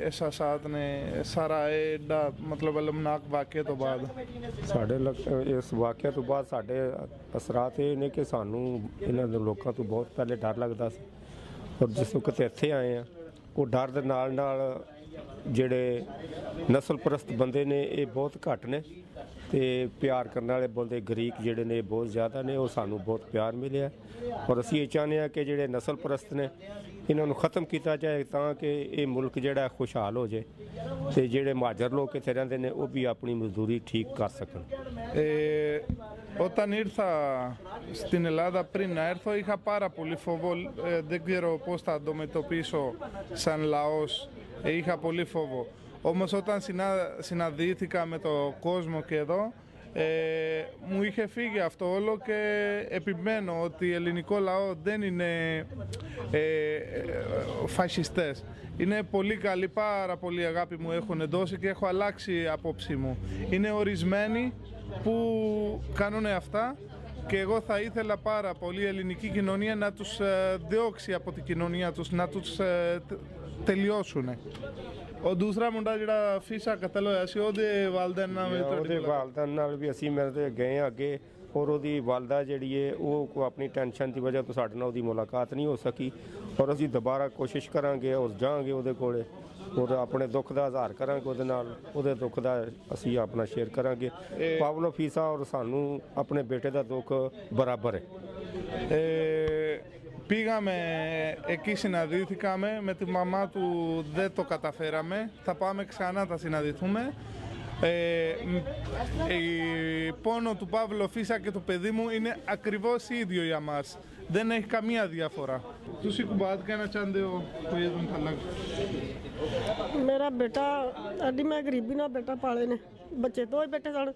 ਅਹਿਸਾਸਾਤ ਨੇ ਸਾਰਾ ਇਹ ਦਾ ਮਤਲਬ ਅਲਮਨਾਕ ਵਾਕਿਆ ਤੋਂ ਬਾਅਦ ਸਾਡੇ ਲਗ- ਇਸ ਵਾਕਿਆ ਤੋਂ ਬਾਅਦ ਸਾਡੇ ਅਸਰਾਤ ਇਹ ਨੇ ਕਿ ਸਾਨੂੰ ਇਹਨਾਂ ਦੇ ਲੋਕਾਂ ਤੋਂ ਬਹੁਤ ਪਹਿਲੇ ਡਰ ਲੱਗਦਾ ਸੀ ਔਰ ਜਿਸ ਵਕਤ ਇੱਥੇ ਆਏ ਆ, ਉਹ ਡਰ ਦੇ ਨਾਲ ਨਾਲ ਜਿਹੜੇ ਨਸਲ ਪ੍ਰਸਤ ਬੰਦੇ ਨੇ, ਇਹ ਬਹੁਤ ਘੱਟ ਨੇ ਤੇ ਪਿਆਰ ਕਰਨ ਵਾਲੇ ਬੰਦੇ, ਗਰੀਕ ਜਿਹੜੇ ਨੇ ਬਹੁਤ ਜ਼ਿਆਦਾ ਨੇ, ਉਹ ਸਾਨੂੰ ਬਹੁਤ ਪਿਆਰ ਮਿਲਿਆ। ਔਰ ਅਸੀਂ ਇਹ ਚਾਹੁੰਦੇ ਆ ਕਿ ਜਿਹੜੇ ਨਸਲ ਪ੍ਰਸਤ ਨੇ ਇਹਨਾਂ ਨੂੰ ਖਤਮ ਕੀਤਾ ਜਾਏ ਤਾਂ ਕਿ ਇਹ ਮੁਲਕ ਜਿਹੜਾ ਖੁਸ਼ਹਾਲ ਹੋ ਜਾਏ ਤੇ ਜਿਹੜੇ ਮਹਾਜਰ ਲੋਕ ਇੱਥੇ ਰਹਿੰਦੇ ਨੇ ਉਹ ਵੀ ਆਪਣੀ ਮਜ਼ਦੂਰੀ ਠੀਕ ਕਰ ਸਕਣ Ε, όταν ήρθα στην Ελλάδα πριν να έρθω είχα πάρα πολύ φόβο. Ε, δεν ξέρω πώς θα αντιμετωπίσω σαν λαός. Ε, είχα πολύ φόβο. Όμως όταν συνα, συναντήθηκα με το κόσμο και εδώ ε, μου είχε φύγει αυτό όλο και επιμένω ότι ελληνικό λαό δεν είναι ε, ε, φασιστές. Είναι πολύ καλοί, πάρα πολύ αγάπη μου έχουν δώσει και έχω αλλάξει απόψη μου. Είναι ορισμένοι που κάνουν αυτά και εγώ θα ήθελα πάρα πολύ η ελληνική κοινωνία να τους ε, διώξει από την κοινωνία τους, να τους ε, τε- τελειώσουν. ਉਹ ਦੂਸਰਾ ਮੁੰਡਾ ਜਿਹੜਾ ਫੀਸਾ ਕਤਲ ਹੋਇਆ ਸੀ ਉਹਦੇ ਵਾਲਦੈਨ ਨਾਲ ਵੀ ਤੁਹਾਡੀ ਉਹਦੇ ਮੁਲਾਕਾਤ- ਵਾਲਦਾਂ ਨਾਲ ਵੀ ਅਸੀਂ ਮਿਲਦੇ ਗਏ ਹਾਂ ਅੱਗੇ ਔਰ ਉਹਦੀ ਵਾਲਦਾ ਜਿਹੜੀ ਹੈ ਉਹ ਕੋ ਆਪਣੀ ਟੈਨਸ਼ਨ ਦੀ ਵਜ੍ਹਾ ਤੋਂ ਸਾਡੇ ਨਾਲ ਉਹਦੀ ਮੁਲਾਕਾਤ ਨਹੀਂ ਹੋ ਸਕੀ। ਔਰ ਅਸੀਂ ਦੁਬਾਰਾ ਕੋਸ਼ਿਸ਼ ਕਰਾਂਗੇ ਔਰ ਜਾਵਾਂਗੇ ਉਹਦੇ ਕੋਲੇ ਔਰ ਆਪਣੇ ਦੁੱਖ ਦਾ ਇਜ਼ਹਾਰ ਕਰਾਂਗੇ ਉਹਦੇ ਨਾਲ ਉਹਦੇ ਦੁੱਖ ਦਾ ਅਸੀਂ ਆਪਣਾ ਸ਼ੇਅਰ ਕਰਾਂਗੇ। ਪਾਵਲੋ ਫੀਸਾ ਔਰ ਸਾਨੂੰ ਆਪਣੇ ਬੇਟੇ ਦਾ ਦੁੱਖ ਬਰਾਬਰ ਹੈ Ε, Πήγαμε εκεί, συναντήθηκαμε με τη μαμά του. Δεν το καταφέραμε. Θα πάμε ξανά, θα συναντηθούμε. Ε, η πόνο του Παύλο Φίσα και του παιδί μου είναι ακριβώς ίδιο για μας. Δεν έχει καμία διαφορά. Τους κουμπάτ και ένα τσάντεο που είδουν τα. Μέρα μπέτα, αντί με γρυμπίνα μπέτα είναι. Μπέτα σαν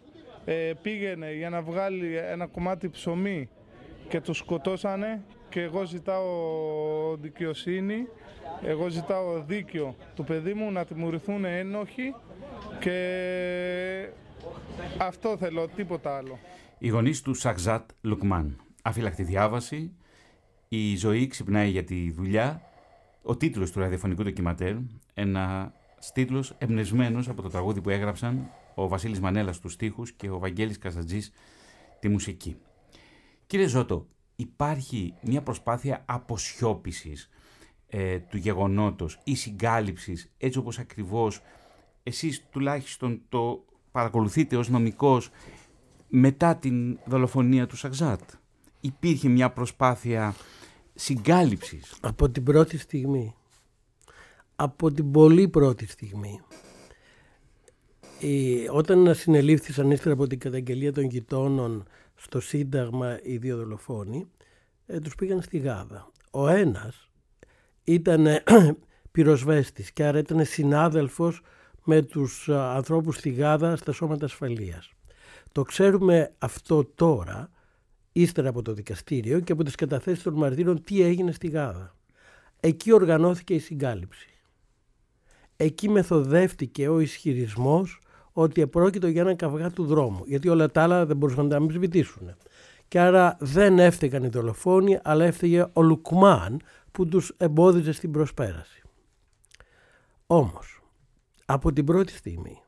Ε, πήγαινε για να βγάλει ένα κομμάτι ψωμί και το σκοτώσανε και εγώ ζητάω δικαιοσύνη, εγώ ζητάω δίκιο του παιδί μου να τιμωρηθούν ένοχοι και αυτό θέλω, τίποτα άλλο. Οι γονείς του Σαχζάτ Λουκμάν. Αφυλακτή διάβαση. Η ζωή ξυπνάει για τη δουλειά. Ο τίτλος του ραδιοφωνικού ντοκιματέρ. Ένας τίτλος εμπνευσμένος από το τραγούδι που έγραψαν ο Βασίλης Μανέλας στους στίχους και ο Βαγγέλης Καζατζής τη μουσική. Κύριε Ζώτο, υπάρχει μια προσπάθεια αποσιώπησης ε, του γεγονότος ή συγκάλυψης έτσι όπως ακριβώς εσείς τουλάχιστον το παρακολουθείτε ως νομικός μετά την δολοφονία του Σαξάτ. Υπήρχε μια προσπάθεια συγκάλυψης; Από την πρώτη στιγμή. Από την πολύ πρώτη στιγμή. Ε, όταν συνελήφθησαν ύστερα από την καταγγελία των γειτόνων στο Σύνταγμα οι δύο δολοφόνοι, ε, τους πήγαν στη Γάδα. Ο ένας ήταν *clears throat* πυροσβέστης και άρα ήταν συνάδελφος με τους α, ανθρώπους στη Γάδα στα σώματα ασφαλείας. Το ξέρουμε αυτό τώρα, ύστερα από το δικαστήριο και από τις καταθέσεις των μαρτύρων τι έγινε στη Γάδα. Εκεί οργανώθηκε η συγκάλυψη. Εκεί μεθοδεύτηκε ο ισχυρισμός ότι επρόκειτο για έναν καυγά του δρόμου, γιατί όλα τα άλλα δεν μπορούσαν να τα αμφισβητήσουν. Και άρα δεν έφταιγαν οι δολοφόνοι, αλλά έφταιγε ο Λουκμάν που τους εμπόδιζε στην προσπέραση. Όμως, από την πρώτη στιγμή,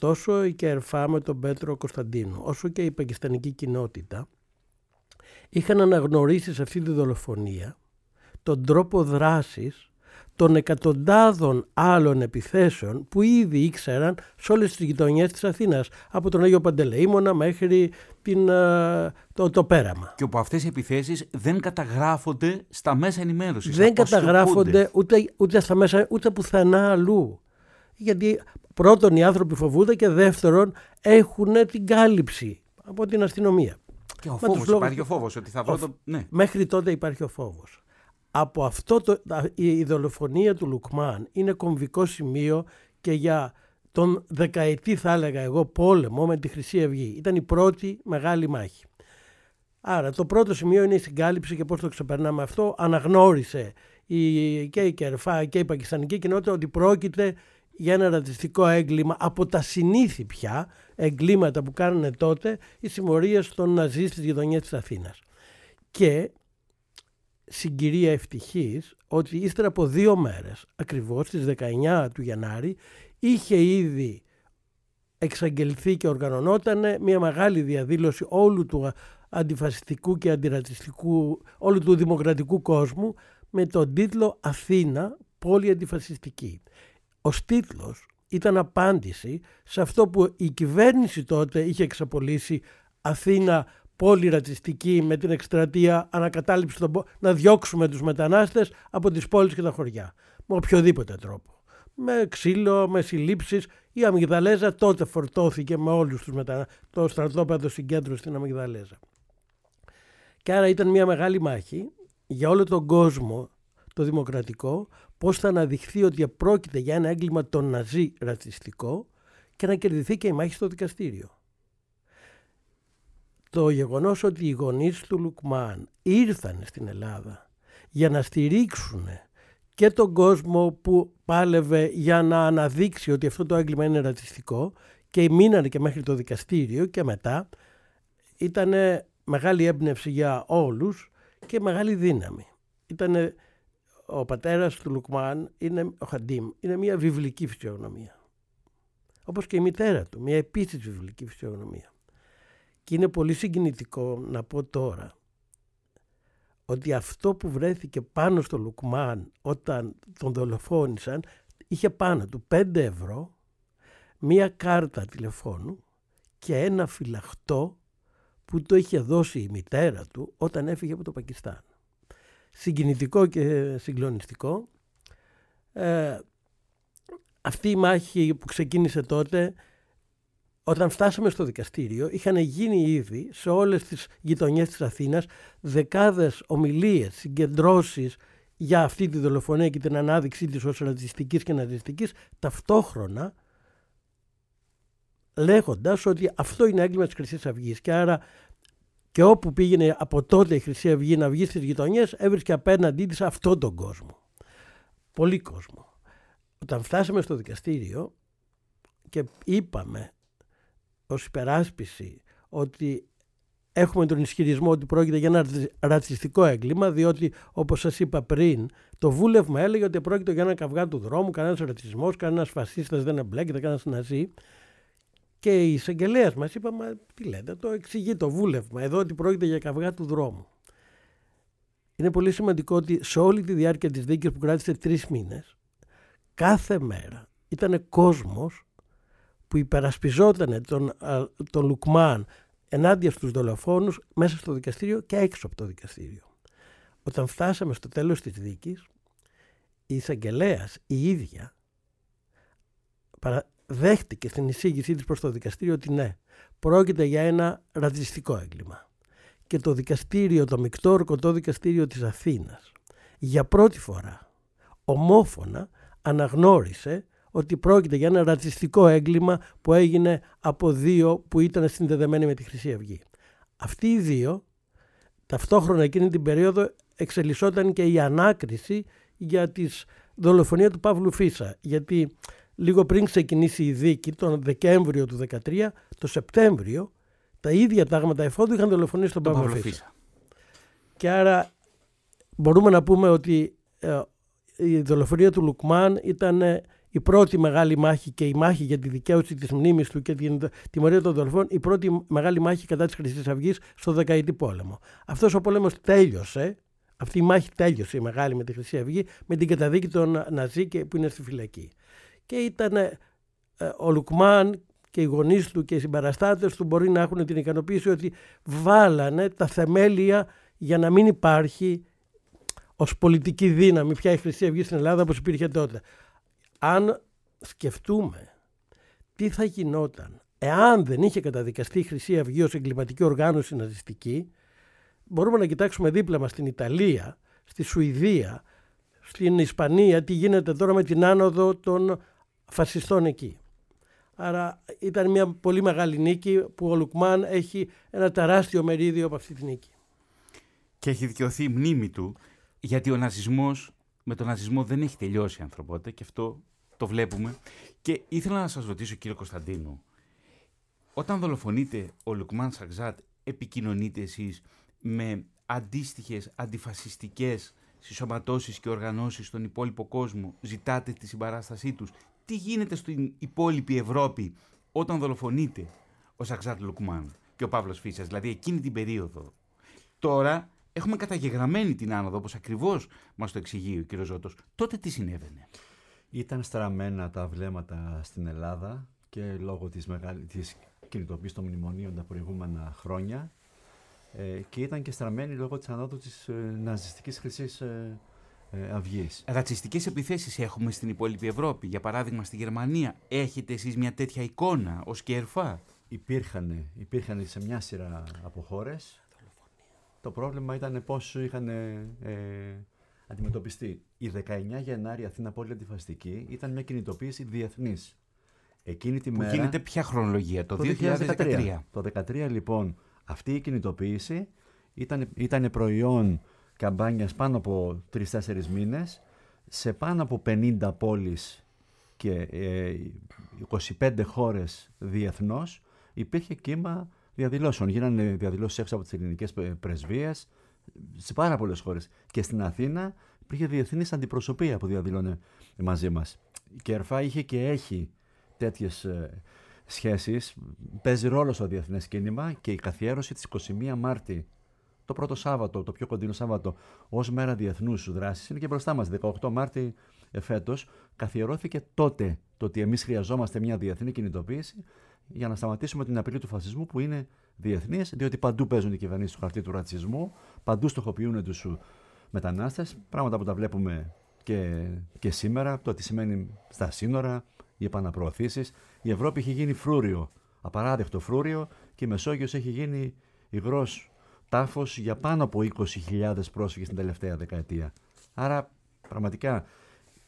τόσο η Κερφά με τον Πέτρο Κωνσταντίνου, όσο και η πακιστανική κοινότητα, είχαν αναγνωρίσει σε αυτή τη δολοφονία τον τρόπο δράσης των εκατοντάδων άλλων επιθέσεων που ήδη ήξεραν σε όλες τις γειτονιές της Αθήνας από τον Άγιο Παντελεήμονα μέχρι την, ε, το, το πέραμα. Και όπου αυτές οι επιθέσεις δεν καταγράφονται στα μέσα ενημέρωσης. Δεν αποσιωπούνται. καταγράφονται ούτε, ούτε στα μέσα ούτε πουθενά αλλού. Γιατί πρώτον οι άνθρωποι φοβούνται και δεύτερον έχουν την κάλυψη από την αστυνομία. Και ο Μα φόβος, τους λόγους- υπάρχει ο φόβος ότι θα βρω Ο- το... Ναι. Μέχρι τότε υπάρχει ο φόβος. Από αυτό το, τα- η, η δολοφονία του Λουκμάν είναι κομβικό σημείο και για τον δεκαετή θα έλεγα εγώ πόλεμο με τη Χρυσή Αυγή. Ήταν η πρώτη μεγάλη μάχη. Άρα το πρώτο σημείο είναι η συγκάλυψη και πώς το ξεπερνάμε αυτό. Αναγνώρισε η, και η Κερφά και η Πακιστανική κοινότητα ότι πρόκειται για ένα ρατσιστικό έγκλημα από τα συνήθη πια εγκλήματα που κάνανε τότε οι συμμορίες των Ναζί στις γειτονιές της Αθήνας. Και συγκυρία ευτυχής ότι ύστερα από δύο μέρες, ακριβώς στις 19 του Γενάρη, είχε ήδη εξαγγελθεί και οργανωνόταν μια μεγάλη διαδήλωση όλου του αντιφασιστικού και αντιρατσιστικού, όλου του δημοκρατικού κόσμου με τον τίτλο «Αθήνα, πόλη αντιφασιστική». Ο τίτλος ήταν απάντηση σε αυτό που η κυβέρνηση τότε είχε εξαπολύσει Αθήνα πόλη ρατσιστική με την εκστρατεία ανακατάληψη των, πο- να διώξουμε τους μετανάστες από τις πόλεις και τα χωριά. Με οποιοδήποτε τρόπο. Με ξύλο, με συλλήψεις. Η Αμυγδαλέζα τότε φορτώθηκε με όλους τους μετανάστες. Το στρατόπεδο συγκέντρωσε στην Αμυγδαλέζα. Και άρα ήταν μια μεγάλη μάχη για όλο τον κόσμο το δημοκρατικό πώς θα αναδειχθεί ότι πρόκειται για ένα έγκλημα των ναζί ρατσιστικό και να κερδιθεί και η μάχη στο δικαστήριο. Το γεγονός ότι οι γονείς του Λουκμάν ήρθαν στην Ελλάδα για να στηρίξουν και τον κόσμο που πάλευε για να αναδείξει ότι αυτό το έγκλημα είναι ρατσιστικό και μείνανε και μέχρι το δικαστήριο και μετά ήταν μεγάλη έμπνευση για όλους και μεγάλη δύναμη. Ήτανε, ο πατέρας του Λουκμάν, είναι, ο Χαντίμ, είναι μια βιβλική φυσιογνωμία. Όπως και η μητέρα του, μια επίσης βιβλική φυσιογνωμία. Και είναι πολύ συγκινητικό να πω τώρα ότι αυτό που βρέθηκε πάνω στο Λουκμάν όταν τον δολοφόνησαν είχε πάνω του 5 ευρώ, μία κάρτα τηλεφώνου και ένα φυλαχτό που το είχε δώσει η μητέρα του όταν έφυγε από το Πακιστάν. Συγκινητικό και συγκλονιστικό. Ε, αυτή η μάχη που ξεκίνησε τότε όταν φτάσαμε στο δικαστήριο είχαν γίνει ήδη σε όλες τις γειτονιές της Αθήνας δεκάδες ομιλίες, συγκεντρώσεις για αυτή τη δολοφονία και την ανάδειξή της ως ρατσιστικής και ναζιστικής ταυτόχρονα λέγοντας ότι αυτό είναι έγκλημα της Χρυσής Αυγής και άρα και όπου πήγαινε από τότε η Χρυσή Αυγή να βγει στις γειτονιές έβρισκε απέναντί της αυτόν τον κόσμο. Πολύ κόσμο. Όταν φτάσαμε στο δικαστήριο και είπαμε ως υπεράσπιση ότι έχουμε τον ισχυρισμό ότι πρόκειται για ένα ρατσιστικό έγκλημα, διότι όπως σας είπα πριν, το βούλευμα έλεγε ότι πρόκειται για ένα καυγά του δρόμου, κανένας ρατσισμός, κανένας φασίστας δεν εμπλέκεται, κανένας ναζί. Και η εισαγγελέας μας είπε, Μα τι λέτε, το εξηγεί το βούλευμα εδώ ότι πρόκειται για καυγά του δρόμου. Είναι πολύ σημαντικό ότι σε όλη τη διάρκεια της δίκης που κράτησε τρεις μήνες, κάθε μέρα ήταν κόσμος που υπερασπιζόταν τον, τον Λουκμάν ενάντια στους δολοφόνους μέσα στο δικαστήριο και έξω από το δικαστήριο. Όταν φτάσαμε στο τέλος της δίκης, η εισαγγελέας η ίδια δέχτηκε στην εισήγησή της προς το δικαστήριο ότι ναι, πρόκειται για ένα ρατσιστικό έγκλημα. Και το δικαστήριο, το μεικτό ορκωτό δικαστήριο της Αθήνας, για πρώτη φορά ομόφωνα αναγνώρισε ότι πρόκειται για ένα ρατσιστικό έγκλημα που έγινε από δύο που ήταν συνδεδεμένοι με τη Χρυσή Αυγή. Αυτοί οι δύο, ταυτόχρονα εκείνη την περίοδο, εξελισσόταν και η ανάκριση για τη δολοφονία του Παύλου Φίσα. Γιατί λίγο πριν ξεκινήσει η δίκη, τον Δεκέμβριο του 2013, το Σεπτέμβριο, τα ίδια τάγματα εφόδου είχαν δολοφονήσει τον, Παύλο Φίσα. Και άρα μπορούμε να πούμε ότι ε, η δολοφονία του Λουκμάν ήταν η πρώτη μεγάλη μάχη και η μάχη για τη δικαίωση της μνήμης του και την τιμωρία των δολοφών, η πρώτη μεγάλη μάχη κατά της Χρυσής Αυγής στο δεκαετή πόλεμο. Αυτός ο πόλεμος τέλειωσε, αυτή η μάχη τέλειωσε η μεγάλη με τη Χρυσή Αυγή, με την καταδίκη των Ναζί και που είναι στη φυλακή. Και ήταν ε, ο Λουκμάν και οι γονείς του και οι συμπαραστάτες του μπορεί να έχουν την ικανοποίηση ότι βάλανε τα θεμέλια για να μην υπάρχει ως πολιτική δύναμη πια η Χρυσή Αυγή στην Ελλάδα όπως υπήρχε τότε αν σκεφτούμε τι θα γινόταν εάν δεν είχε καταδικαστεί η Χρυσή Αυγή ως εγκληματική οργάνωση ναζιστική, μπορούμε να κοιτάξουμε δίπλα μας στην Ιταλία, στη Σουηδία, στην Ισπανία, τι γίνεται τώρα με την άνοδο των φασιστών εκεί. Άρα ήταν μια πολύ μεγάλη νίκη που ο Λουκμάν έχει ένα τεράστιο μερίδιο από αυτή τη νίκη. Και έχει δικαιωθεί η μνήμη του, γιατί ο ναζισμός, με τον ναζισμό δεν έχει τελειώσει η ανθρωπότητα και αυτό το βλέπουμε. Και ήθελα να σας ρωτήσω κύριε Κωνσταντίνου, όταν δολοφονείτε ο Λουκμάν Σαξάτ, επικοινωνείτε εσείς με αντίστοιχες αντιφασιστικές συσσωματώσεις και οργανώσεις στον υπόλοιπο κόσμο, ζητάτε τη συμπαράστασή τους; Τι γίνεται στην υπόλοιπη Ευρώπη όταν δολοφονείτε ο Σαξάτ Λουκμάν και ο Παύλος Φίσας, δηλαδή εκείνη την περίοδο; Τώρα έχουμε καταγεγραμμένη την άνοδο, όπως ακριβώς μας το εξηγεί ο κύριος Ζώτος. Τότε τι συνέβαινε; Ήταν στραμμένα τα βλέμματα στην Ελλάδα και λόγω της, μεγάλη, της κινητοποίησης των μνημονίων τα προηγούμενα χρόνια ε, και ήταν και στραμμένη λόγω της ανόδου της ε, ναζιστικής χρυσής ε, ε, αυγής. Ρατσιστικές επιθέσεις έχουμε στην υπόλοιπη Ευρώπη, για παράδειγμα στη Γερμανία. Έχετε εσείς μια τέτοια εικόνα ως κερφά; Υπήρχαν, υπήρχαν σε μια σειρά από χώρες. Το πρόβλημα ήταν πώς είχαν ε, αντιμετωπιστεί. Η 19 Γενάρη Αθήνα Πόλη Αντιφαστική ήταν μια κινητοποίηση διεθνής. Εκείνη τη που μέρα. γίνεται ποια χρονολογία, το, 2013. Το 2013 λοιπόν, Αυτή η κινητοποίηση ήταν, ήταν προϊόν καμπάνιας πάνω από 3-4 μήνες σε πάνω από 50 πόλεις και 25 ε, χώρες διεθνώς υπήρχε κύμα διαδηλώσεων. Γίνανε διαδηλώσεις έξω από τις ελληνικές πρεσβείες σε πάρα πολλές χώρες. Και στην Αθήνα υπήρχε διεθνής αντιπροσωπεία που διαδηλώνε μαζί μας. Η ΚΕΡΦΑ είχε και έχει τέτοιες ε, σχέσεις. Παίζει ρόλο στο διεθνές κίνημα και η καθιέρωση της 21 Μάρτη το πρώτο Σάββατο, το πιο κοντινό Σάββατο, ως μέρα διεθνούς δράσης, είναι και μπροστά μας. 18 Μάρτη εφέτος, καθιερώθηκε τότε το ότι εμείς χρειαζόμαστε μια διεθνή κινητοποίηση για να σταματήσουμε την απειλή του φασισμού που είναι διεθνής, διότι παντού παίζουν οι κυβερνήσεις του χαρτί του ρατσισμού, παντού στοχοποιούν τους μετανάστες, πράγματα που τα βλέπουμε και, και σήμερα, το τι σημαίνει στα σύνορα, οι επαναπροωθήσεις. Η Ευρώπη έχει γίνει φρούριο, απαράδεκτο φρούριο και η Μεσόγειος έχει γίνει υγρός τάφος για πάνω από 20.000 πρόσφυγες την τελευταία δεκαετία. Άρα πραγματικά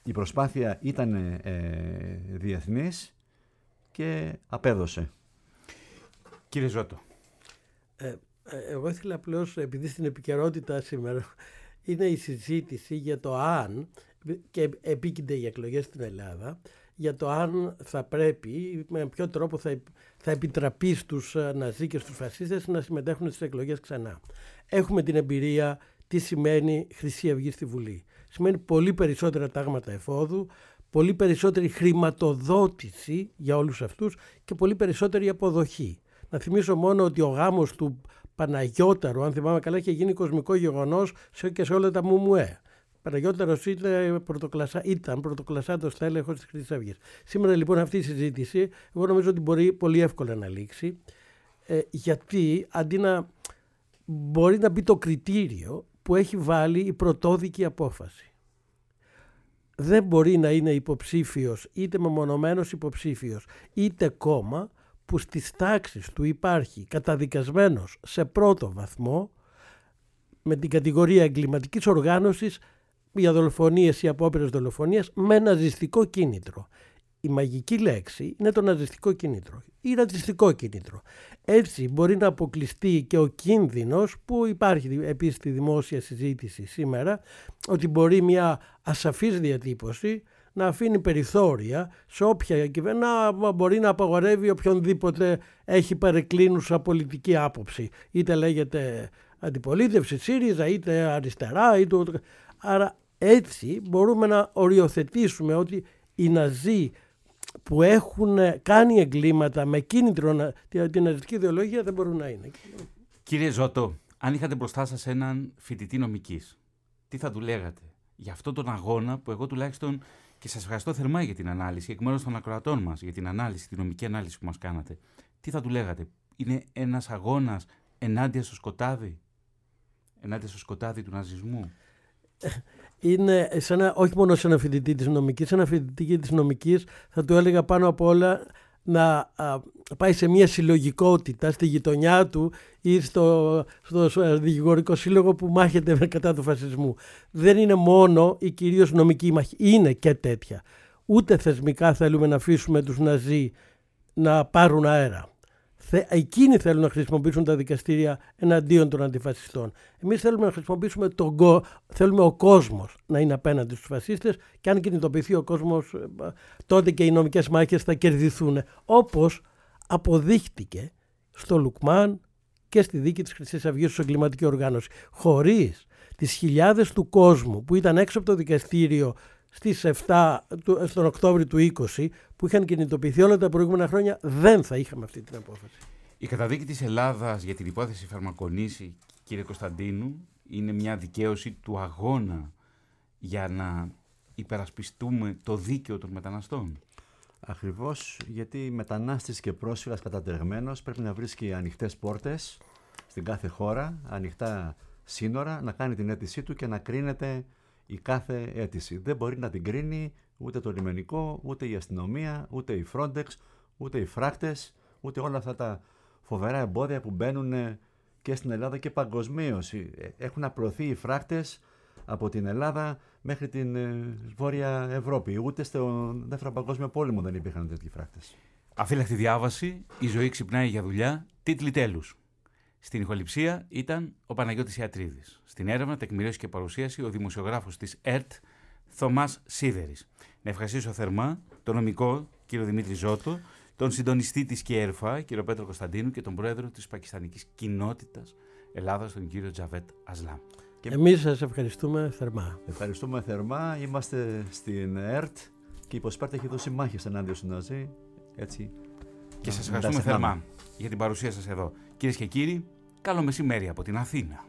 η προσπάθεια ήταν ε, διεθνής και απέδωσε. Κύριε Ζώτο. Ε, ε, εγώ ήθελα απλώς, επειδή στην επικαιρότητα σήμερα *laughs* είναι η συζήτηση για το αν και επίκυνται οι εκλογές στην Ελλάδα για το αν θα πρέπει, με ποιο τρόπο θα, θα επιτραπεί στους ε, Ναζί και στους φασίστες να συμμετέχουν στις εκλογές ξανά. Έχουμε την εμπειρία τι σημαίνει Χρυσή Αυγή στη Βουλή. Σημαίνει πολύ περισσότερα τάγματα εφόδου, πολύ περισσότερη χρηματοδότηση για όλους αυτούς και πολύ περισσότερη αποδοχή. Να θυμίσω μόνο ότι ο γάμος του Παναγιώταρου, αν θυμάμαι καλά, είχε γίνει κοσμικό γεγονός και σε όλα τα μουμουέ. Παναγιώτερο ήταν πρωτοκλασσά, ήταν πρωτοκλασσάτος τέλεχο της Χρυσής Αυγής. Σήμερα λοιπόν αυτή η συζήτηση, εγώ νομίζω ότι μπορεί πολύ εύκολα να λήξει. Ε, γιατί αντί να μπορεί να μπει το κριτήριο που έχει βάλει η πρωτόδικη απόφαση. Δεν μπορεί να είναι υποψήφιος είτε μεμονωμένος υποψήφιος είτε κόμμα που στις τάξεις του υπάρχει καταδικασμένος σε πρώτο βαθμό με την κατηγορία εγκληματικής οργάνωσης για δολοφονίες ή απόπειρες δολοφονίας με ναζιστικό κίνητρο. Η μαγική λέξη είναι το ναζιστικό κίνητρο ή ρατσιστικό κίνητρο. Έτσι μπορεί να αποκλειστεί και ο κίνδυνος που υπάρχει επίσης στη δημόσια συζήτηση σήμερα ότι μπορεί μια ασαφής διατύπωση να αφήνει περιθώρια σε όποια κυβέρνηση να μπορεί να απαγορεύει οποιονδήποτε έχει παρεκκλίνουσα πολιτική άποψη. Είτε λέγεται αντιπολίτευση ΣΥΡΙΖΑ, είτε αριστερά, είτε... Άρα έτσι μπορούμε να οριοθετήσουμε ότι οι Ναζί που έχουν κάνει εγκλήματα με κίνητρο την ναζιστική ιδεολογία δεν μπορούν να είναι. Κύριε Ζώτο, αν είχατε μπροστά σας έναν φοιτητή νομικής, τι θα του λέγατε για αυτόν τον αγώνα που εγώ τουλάχιστον και σας ευχαριστώ θερμά για την ανάλυση, εκ μέρους των ακροατών μας, για την ανάλυση, την νομική ανάλυση που μας κάνατε. Τι θα του λέγατε, είναι ένας αγώνας ενάντια στο σκοτάδι, ενάντια στο σκοτάδι του ναζισμού; *laughs* είναι σε ένα, όχι μόνο σε ένα φοιτητή της νομικής, σε ένα φοιτητή της νομικής θα του έλεγα πάνω απ' όλα να πάει σε μια συλλογικότητα στη γειτονιά του ή στο, στο δικηγορικό σύλλογο που μάχεται κατά του φασισμού. Δεν είναι μόνο η κυρίως νομική μάχη, είναι και τέτοια. Ούτε θεσμικά θέλουμε να αφήσουμε τους Ναζί να πάρουν αέρα εκείνοι θέλουν να χρησιμοποιήσουν τα δικαστήρια εναντίον των αντιφασιστών. Εμείς θέλουμε να χρησιμοποιήσουμε τον κο... θέλουμε ο κόσμος να είναι απέναντι στους φασίστες και αν κινητοποιηθεί ο κόσμος ε, τότε και οι νομικές μάχες θα κερδιθούν. Όπως αποδείχτηκε στο Λουκμάν και στη δίκη της Χρυσής Αυγής ως εγκληματική οργάνωση. Χωρίς τις χιλιάδες του κόσμου που ήταν έξω από το δικαστήριο στις 7, στον Οκτώβριο του 20 που είχαν κινητοποιηθεί όλα τα προηγούμενα χρόνια δεν θα είχαμε αυτή την απόφαση. Η καταδίκη της Ελλάδας για την υπόθεση φαρμακονίση, κύριε Κωνσταντίνου, είναι μια δικαίωση του αγώνα για να υπερασπιστούμε το δίκαιο των μεταναστών. Ακριβώς γιατί μετανάστης και πρόσφυγας κατατεγμένος πρέπει να βρίσκει ανοιχτές πόρτες στην κάθε χώρα, ανοιχτά σύνορα, να κάνει την αίτησή του και να κρίνεται η κάθε αίτηση. Δεν μπορεί να την κρίνει ούτε το λιμενικό, ούτε η αστυνομία, ούτε η Frontex, ούτε οι φράκτες, ούτε όλα αυτά τα φοβερά εμπόδια που μπαίνουν και στην Ελλάδα και παγκοσμίως. Ε, έχουν απλωθεί οι φράκτες από την Ελλάδα μέχρι την ε, Βόρεια Ευρώπη. Ούτε στο Δεύτερο Παγκόσμιο Πόλεμο δεν υπήρχαν τέτοιοι φράκτες. Αφύλακτη διάβαση, η ζωή ξυπνάει για δουλειά, τίτλοι τέλους. Στην ηχοληψία ήταν ο Παναγιώτης Ιατρίδης. Στην έρευνα, τεκμηρίωση και παρουσίαση ο δημοσιογράφος της ΕΡΤ Θωμάς Σίδερης. Να ευχαριστήσω θερμά τον νομικό κύριο Δημήτρη Ζώτο, τον συντονιστή της ΚΕΡΦΑ, κύριο Πέτρο Κωνσταντίνου και τον πρόεδρο της Πακιστανικής Κοινότητας Ελλάδας, τον κύριο Τζαβέτ Ασλάμ. Και... Εμείς σας ευχαριστούμε θερμά. Ευχαριστούμε θερμά. Είμαστε στην ΕΡΤ και η Ποσπάρτα έχει δώσει μάχες ενάντια στον Ναζί. Έτσι. Και σας ευχαριστούμε θερμά για την παρουσία σας εδώ. Κυρίες και κύριοι, καλό μεσημέρι από την Αθήνα.